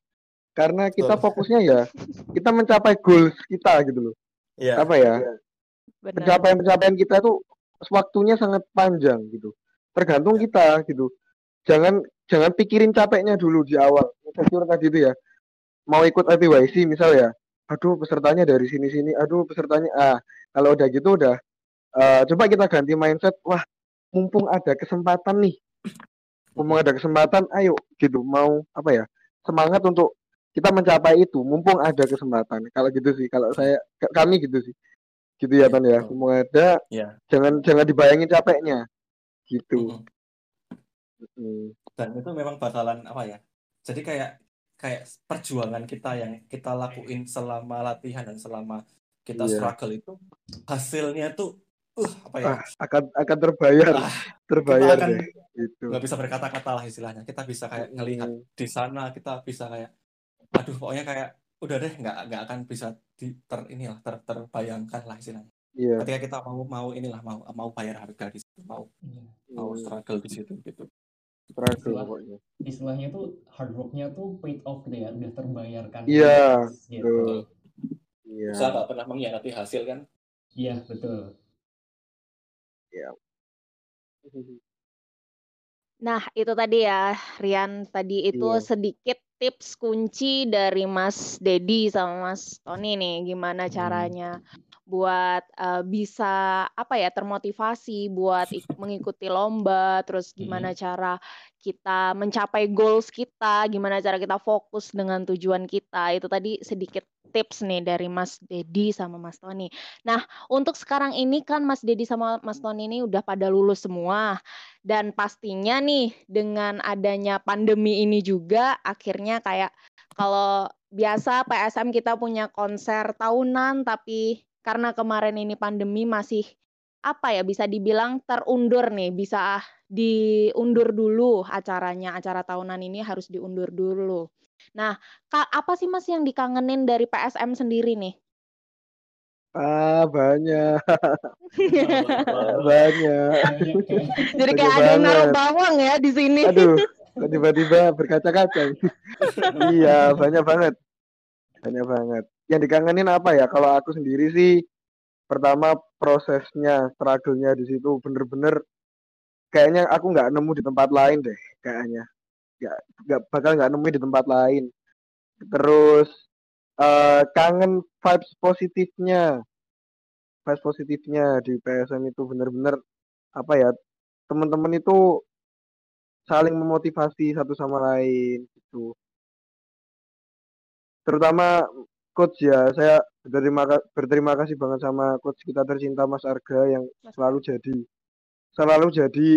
Karena kita oh. fokusnya ya kita mencapai goals kita gitu loh. Yeah. apa ya? Pencapaian-pencapaian kita itu waktunya sangat panjang gitu. Tergantung yeah. kita gitu. Jangan jangan pikirin capeknya dulu di awal. Seperti tadi itu ya. Mau ikut IPYC misal ya. Aduh pesertanya dari sini sini aduh pesertanya ah kalau udah gitu udah uh, coba kita ganti mindset. Wah mumpung ada kesempatan nih. Mumpung ada kesempatan ayo gitu. Mau apa ya? Semangat untuk kita mencapai itu. Mumpung ada kesempatan. Kalau gitu sih. Kalau saya kami gitu sih. Gitu ya Tan ya. Mumpung ada. Ya. jangan jangan dibayangin capeknya. Gitu. Hmm. Dan itu memang bakalan apa ya jadi kayak kayak perjuangan kita yang kita lakuin selama latihan dan selama kita yeah. struggle itu hasilnya tuh uh, apa ya ah, akan akan terbayar ah, terbayar akan, deh itu nggak bisa berkata-kata lah istilahnya kita bisa kayak ngelihat hmm. di sana kita bisa kayak aduh pokoknya kayak udah deh nggak nggak akan bisa di ter inilah ter, terbayangkan lah istilahnya yeah. ketika kita mau mau inilah mau mau bayar harga di situ mau yeah. mau hmm. struggle di situ gitu struggle Istilah, pokoknya istilahnya tuh hard worknya tuh paid off gitu ya udah terbayarkan iya yeah, gitu Iya. Usaha nggak pernah mengkhianati hasil kan? Iya betul. Ya. Nah, itu tadi ya, Rian. Tadi itu yeah. sedikit tips kunci dari Mas Dedi sama Mas Tony nih, gimana hmm. Buat uh, bisa apa ya termotivasi buat mengikuti lomba, terus gimana hmm. cara kita mencapai goals kita, gimana cara kita fokus dengan tujuan kita. Itu tadi sedikit tips nih dari Mas Dedi sama Mas Tony. Nah, untuk sekarang ini kan Mas Dedi sama Mas Tony ini udah pada lulus semua. Dan pastinya nih dengan adanya pandemi ini juga akhirnya kayak kalau biasa PSM kita punya konser tahunan tapi karena kemarin ini pandemi masih apa ya bisa dibilang terundur nih, bisa diundur dulu acaranya, acara tahunan ini harus diundur dulu. Nah, Kak, apa sih Mas yang dikangenin dari PSM sendiri nih? Ah, banyak. banyak. Jadi kayak ada yang naruh bawang ya di sini. Aduh, tiba-tiba berkaca-kaca. iya, banyak banget. Banyak banget. Yang dikangenin apa ya? Kalau aku sendiri sih pertama prosesnya struggle-nya di situ bener-bener kayaknya aku nggak nemu di tempat lain deh kayaknya. Nggak nggak bakal nggak nemu di tempat lain. Terus eh, kangen vibes positifnya. Vibes positifnya di PSM itu bener-bener apa ya teman-teman itu saling memotivasi satu sama lain gitu. Terutama coach ya saya berterima berterima kasih banget sama coach kita tercinta Mas Arga yang Mas- selalu jadi selalu jadi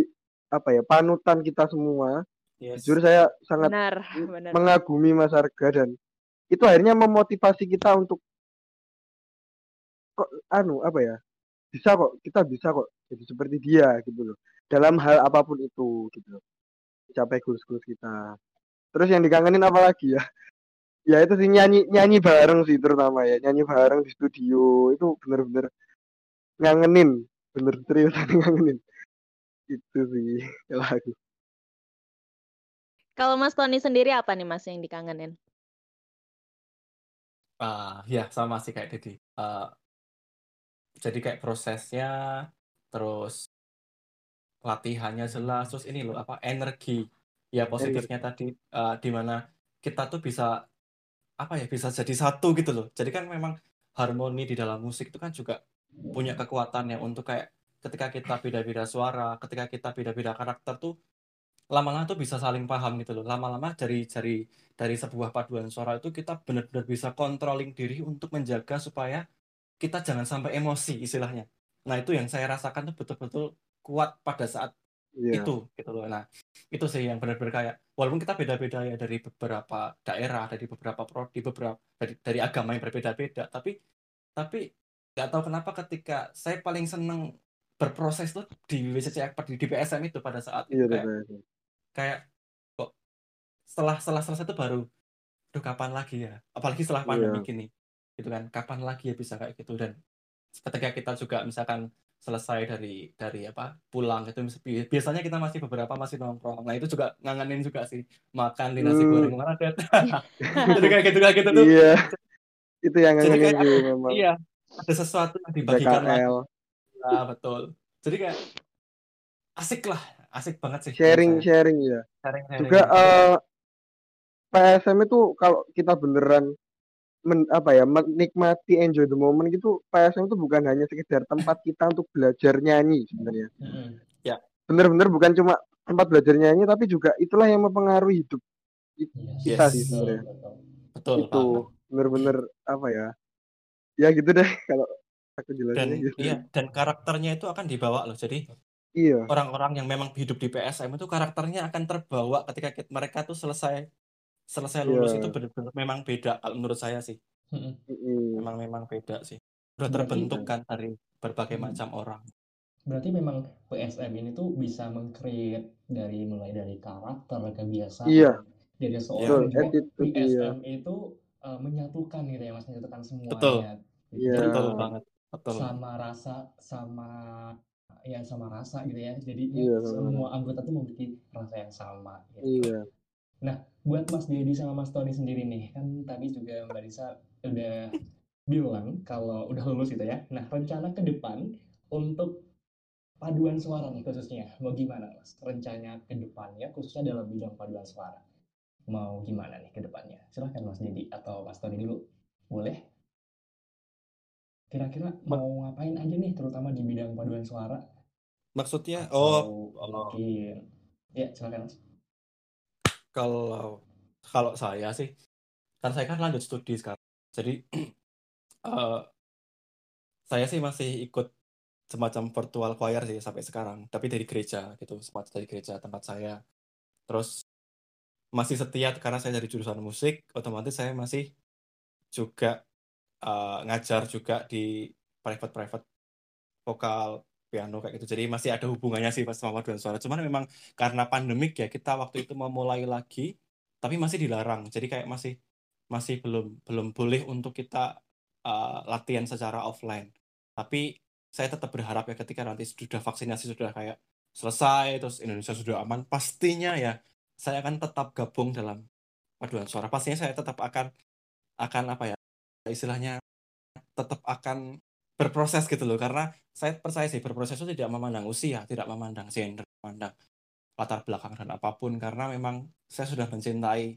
apa ya panutan kita semua. Yes. jujur saya sangat Benar, benar. mengagumi Mas Arga dan itu akhirnya memotivasi kita untuk kok anu apa ya bisa kok kita bisa kok jadi seperti dia gitu loh. Dalam hal apa pun itu gitu loh. Capai goals-goals kita. Terus yang dikangenin apa lagi ya ya itu sih nyanyi nyanyi bareng sih terutama ya nyanyi bareng di studio. Itu bener-bener ngangenin bener serius ngangenin. Itu sih lagu. Kalau Mas Tony sendiri apa nih Mas yang dikangenin? Ah, ya sama sih kayak Dedi. Eh, jadi kayak prosesnya, terus latihannya jelas, terus ini loh apa energi, ya positifnya tadi, eh, di mana kita tuh bisa apa ya bisa jadi satu gitu loh. Jadi kan memang harmoni di dalam musik itu kan juga punya kekuatannya untuk kayak ketika kita beda-beda suara, ketika kita beda-beda karakter tuh lama-lama tuh bisa saling paham gitu loh. Lama-lama dari dari dari sebuah paduan suara itu kita benar-benar bisa controlling diri untuk menjaga supaya kita jangan sampai emosi istilahnya. Nah, itu yang saya rasakan tuh betul-betul kuat pada saat Iya. itu gitu loh. Nah, itu sih yang benar-benar kayak walaupun kita beda-beda ya dari beberapa daerah, dari beberapa prodi, beberapa dari dari agama yang berbeda-beda, tapi tapi nggak tahu kenapa ketika saya paling seneng berproses tuh di WCC di, di PSM itu pada saat Iya, itu kayak kayak kok setelah setelah selesai itu baru Duh kapan lagi ya apalagi setelah pandemi Iya. gini gitu kan kapan lagi ya bisa kayak gitu dan ketika kita juga misalkan selesai dari dari apa pulang itu bi- biasanya kita masih beberapa masih nongkrong nah itu juga ngangenin juga sih makan di nasi Hmm. goreng Maradet jadi kayak gitu kayak gitu tuh Iya. Itu yang ngangenin kayak sih memang. iya ada sesuatu yang dibagikan lagi BKL. Nah, betul jadi kayak asik lah asik banget sih Sharing sharing ya. sharing sharing Juga eh PSM itu kalau kita beneran men, apa ya menikmati enjoy the moment gitu PSM itu bukan hanya sekedar tempat kita untuk belajar nyanyi sebenarnya. Mm-mm. bener-bener bukan cuma tempat belajar nyanyi tapi juga itulah yang mempengaruhi hidup kita Yes. sih sebenarnya. Betul itu bener-bener apa ya ya gitu deh kalau aku dan jelasinnya gitu iya dan karakternya itu akan dibawa loh jadi iya. orang-orang yang memang hidup di PSM itu karakternya akan terbawa ketika kit- mereka tuh selesai selesai lulus Iya. itu benar-benar memang beda kalau menurut saya sih memang memang beda sih udah Berarti terbentuk kan- kan dari berbagai Hmm. macam orang Berarti memang PSM ini tuh bisa meng-create dari mulai dari karakter, kebiasaan, Iya. dari seorang juga attitude iya PSM itu uh, menyatukan gitu ya mas, menyatukan semuanya. Betul. Gitu. Iya. Betul banget betul sama rasa, sama ya sama rasa gitu ya. Jadi Iya, sama semua anggota tuh memiliki rasa yang sama. Gitu. iya Buat Mas Dedi sama Mas Tony sendiri nih, kan tadi juga Mbak Risa udah bilang kalau udah lulus gitu ya. Nah, rencana ke depan untuk paduan suara nih khususnya, mau gimana Mas? Rencana ke depannya khususnya dalam bidang paduan suara. Mau gimana nih ke depannya? Silahkan Mas Dedi atau Mas Tony dulu. Boleh? Kira-kira mau ngapain aja nih terutama di bidang paduan suara? maksudnya Atau oh oh. mungkin ya silakan Mas. Kalau kalau saya sih kan saya kan lanjut studi sekarang jadi eh, saya sih masih ikut semacam virtual choir sih sampai sekarang tapi dari gereja gitu semacam dari gereja tempat saya. Terus masih setia karena saya dari jurusan musik otomatis saya masih juga eh, ngajar juga di private private vokal piano kayak gitu. Jadi masih ada hubungannya sih pas sama paduan suara. Cuman memang karena pandemik ya kita waktu itu mau mulai lagi tapi masih dilarang. Jadi kayak masih masih belum belum boleh untuk kita uh, latihan secara offline. Tapi saya tetap berharap ya ketika nanti sudah vaksinasi sudah kayak selesai terus Indonesia sudah aman pastinya ya saya akan tetap gabung dalam paduan suara. Pastinya saya tetap akan akan apa ya istilahnya tetap akan berproses gitu loh karena saya percaya sih berproses itu tidak memandang usia tidak memandang gender memandang latar belakang dan apa pun karena memang saya sudah mencintai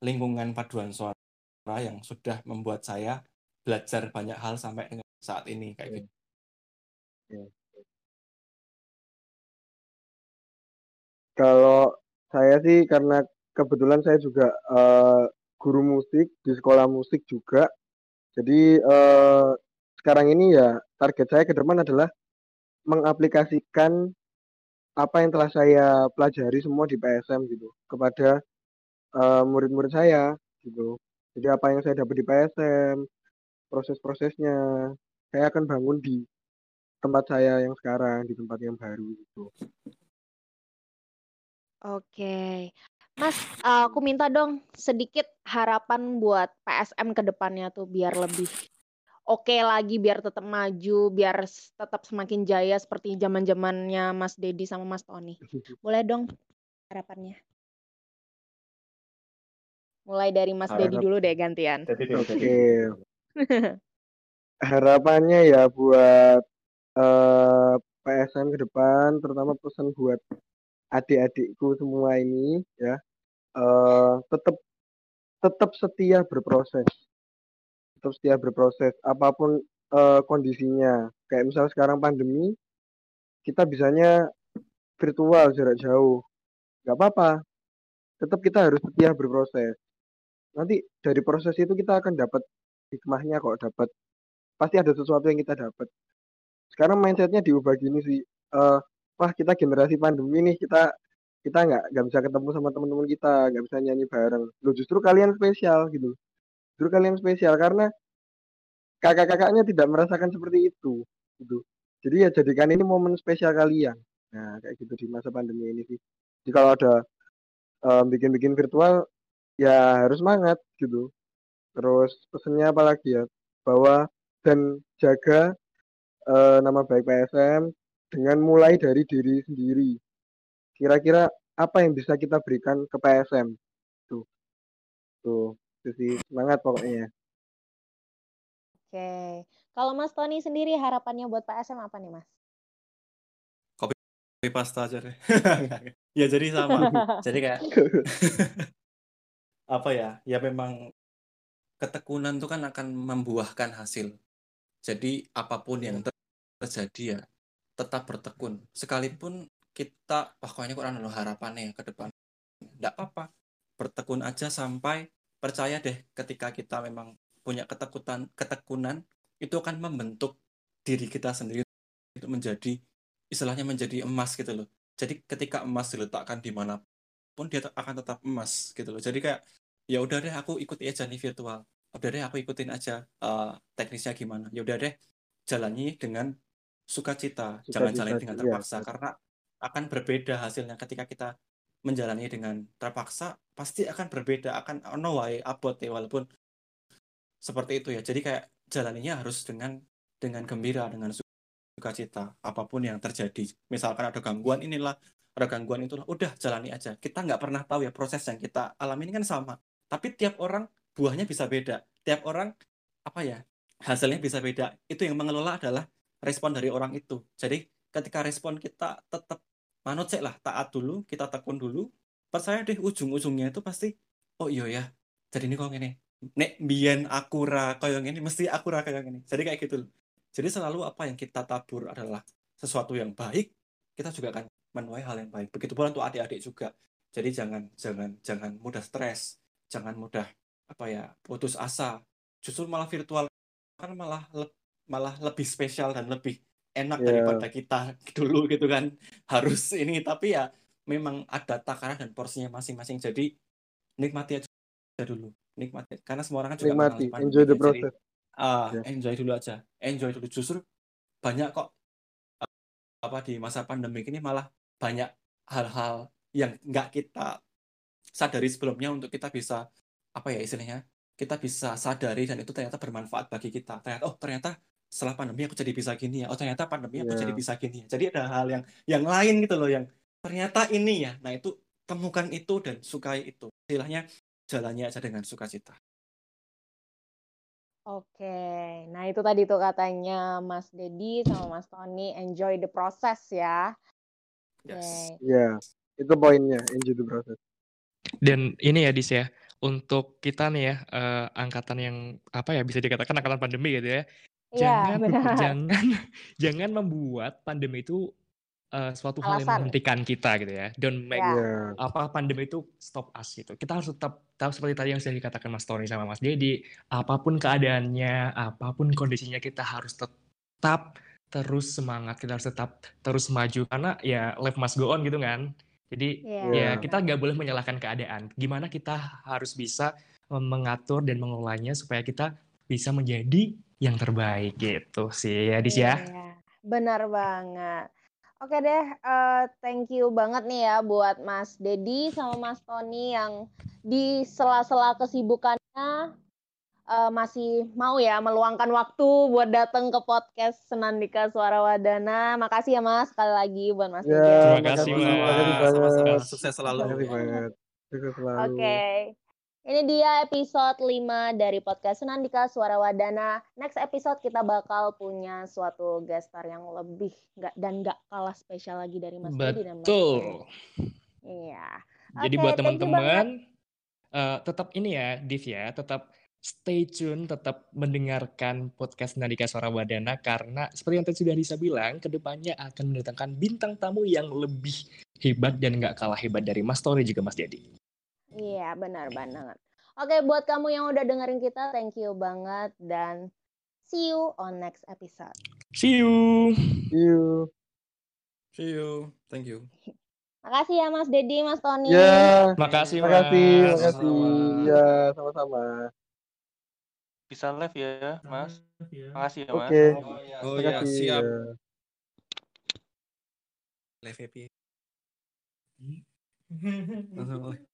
lingkungan paduan suara yang sudah membuat saya belajar banyak hal sampai dengan saat ini kayak gitu. Kalau saya sih karena kebetulan saya juga uh, guru musik di sekolah musik juga. Jadi uh, sekarang ini ya target saya ke depan adalah mengaplikasikan apa yang telah saya pelajari semua di PSM gitu kepada uh, murid-murid saya gitu. Jadi apa yang saya dapat di PSM, proses-prosesnya, saya akan bangun di tempat saya yang sekarang, di tempat yang baru gitu. Oke. Mas, aku minta dong sedikit harapan buat PSM ke depannya tuh biar lebih oke lagi, biar tetap maju, biar tetap semakin jaya seperti zaman-zamannya Mas Dedi sama Mas Tony. Boleh dong harapannya? Mulai dari Mas Dedi dulu deh gantian. Oke. Harapannya ya buat uh, PSM ke depan, terutama pesan buat adik-adikku semua ini ya uh, tetap tetap setia berproses tetap setia berproses apa pun uh, kondisinya. Kayak misal sekarang pandemi kita bisanya virtual jarak jauh. Nggak apa-apa. Tetap kita harus setia berproses. Nanti dari proses itu kita akan dapat hikmahnya kok dapat pasti ada sesuatu yang kita dapat. Sekarang mindsetnya diubah gini sih uh, wah kita generasi pandemi nih kita kita nggak nggak bisa ketemu sama teman-teman kita nggak bisa nyanyi bareng. Lo justru kalian spesial gitu justru kalian spesial karena kakak-kakaknya tidak merasakan seperti itu gitu jadi ya jadikan ini momen spesial kalian nah kayak gitu di masa pandemi ini sih jadi kalau ada um, bikin-bikin virtual ya harus semangat gitu terus pesennya apalagi ya bahwa dan jaga uh, nama baik PSM dengan mulai dari diri sendiri. Kira-kira apa yang bisa kita berikan ke PSM? Tuh. Tuh, itu sih semangat pokoknya. Oke. Kalau Mas Tony sendiri harapannya buat PSM apa nih, Mas? Kopi pasta aja deh. ya jadi sama. jadi kayak apa ya? Ya memang ketekunan itu kan akan membuahkan hasil. Jadi apa pun yang terjadi ya tetap bertekun sekalipun kita wah kok ini kok anu harapannya ya ke depan tidak apa-apa bertekun aja sampai percaya deh ketika kita memang punya ketekunan ketekunan itu akan membentuk diri kita sendiri itu menjadi istilahnya menjadi emas gitu loh jadi ketika emas diletakkan di mana pun dia akan tetap emas gitu loh jadi kayak ya udah deh aku ikuti aja nih virtual udah deh aku ikutin aja uh, teknisnya gimana ya udah deh jalani dengan sukacita, jangan jalani dengan iya. terpaksa iya. karena akan berbeda hasilnya ketika kita menjalani dengan terpaksa pasti akan berbeda akan no way abot ya walaupun seperti itu ya. Jadi kayak jalaninya harus dengan dengan gembira dengan sukacita apa pun yang terjadi. Misalkan ada gangguan inilah ada gangguan itulah udah jalani aja. Kita nggak pernah tahu ya proses yang kita alami ini kan sama. Tapi tiap orang buahnya bisa beda. Tiap orang apa ya hasilnya bisa beda. Itu yang mengelola adalah respon dari orang itu. Jadi ketika respon kita tetap manut sih lah, taat dulu, kita tekun dulu, percaya deh ujung-ujungnya itu pasti, oh iya ya, jadi ini kok ini, nek biyen akura kayak ini, mesti akura kayak ini. Jadi kayak gitu. Jadi selalu apa yang kita tabur adalah sesuatu yang baik, kita juga akan menuai hal yang baik. Begitu pula untuk adik-adik juga. Jadi jangan jangan jangan mudah stres, jangan mudah apa ya putus asa. Justru malah virtual kan malah malah lebih spesial dan lebih enak yeah. daripada kita dulu gitu kan. Harus ini tapi ya memang ada takaran dan porsinya masing-masing. Jadi nikmati aja dulu. Nikmati karena semua orang kan juga nikmati enjoy the process. ah yeah. enjoy dulu aja. Enjoy dulu. Justru banyak kok apa di masa pandemi ini malah banyak hal-hal yang nggak kita sadari sebelumnya untuk kita bisa apa ya istilahnya kita bisa sadari dan itu ternyata bermanfaat bagi kita. Ternyata oh ternyata setelah pandemi aku jadi bisa gini ya oh ternyata pandemi aku jadi iya. bisa gini ya jadi ada hal yang yang lain gitu loh yang ternyata ini ya nah itu temukan itu dan sukai itu istilahnya jalannya aja dengan sukacita Oke, nah itu tadi tuh katanya Mas Dedi sama Mas Tony enjoy the process ya. Yes. Ya, yeah. itu poinnya enjoy the process. Dan ini ya Dis ya, untuk kita nih ya, eee, angkatan yang apa ya, bisa dikatakan angkatan pandemi gitu ya. Iya, Jangan benar. jangan jangan membuat pandemi itu, eee, suatu hal yang Alasan. menghentikan kita gitu ya. Don't make Ya. Apa, pandemi itu stop us gitu. Kita harus tetap tetap seperti tadi yang sudah dikatakan Mas Tony sama Mas Dedi, apa pun keadaannya, apa pun kondisinya kita harus tetap terus semangat, kita harus tetap terus maju karena ya life must go on gitu kan. Jadi Iya, ya Iya. kita nggak boleh menyalahkan keadaan. Gimana kita harus bisa mem mengatur dan mengelolanya supaya kita bisa menjadi yang terbaik gitu sih ya, Dis ya. Iya, benar banget. Oke deh, eee, thank you banget nih ya buat Mas Dedi sama Mas Tony yang di sela-sela kesibukannya, eee, masih mau ya meluangkan waktu buat datang ke podcast Senandika Suara Wadana. Makasih ya Mas, sekali lagi buat Mas Ya, Dedi. Terima makasih kasih, Mas. Sama-sama. Sukses selalu. Makasih banget. Sukses selalu. Ini dia episode 5 dari podcast Senandika Suara Wadana. Next episode kita bakal punya suatu guest star yang lebih nggak dan nggak kalah spesial lagi dari Mas Dedi dan Mas Betul. Iya. Jadi Oke, buat teman-teman, eee, tetap ini ya, Div ya, tetap stay tune, tetap mendengarkan podcast Nandika Suara Wadana karena seperti yang tadi sudah Disa bilang, ke depannya akan mendatangkan bintang tamu yang lebih hebat dan nggak kalah hebat dari Mas Tony juga Mas Dedi. Iya, benar banget. Oke, buat kamu yang udah dengerin kita, thank you banget dan see you on next episode. See you. See you. See you. Thank you. Makasih ya Mas Dedi, Mas Tony. Ya, Makasih, makasih, Mas. makasih. Sama-sama. Ya, sama-sama. Bisa live ya, Mas. Makasih ya, Mas. Oke. Oh ya, Makasih. siap. ya. Live happy.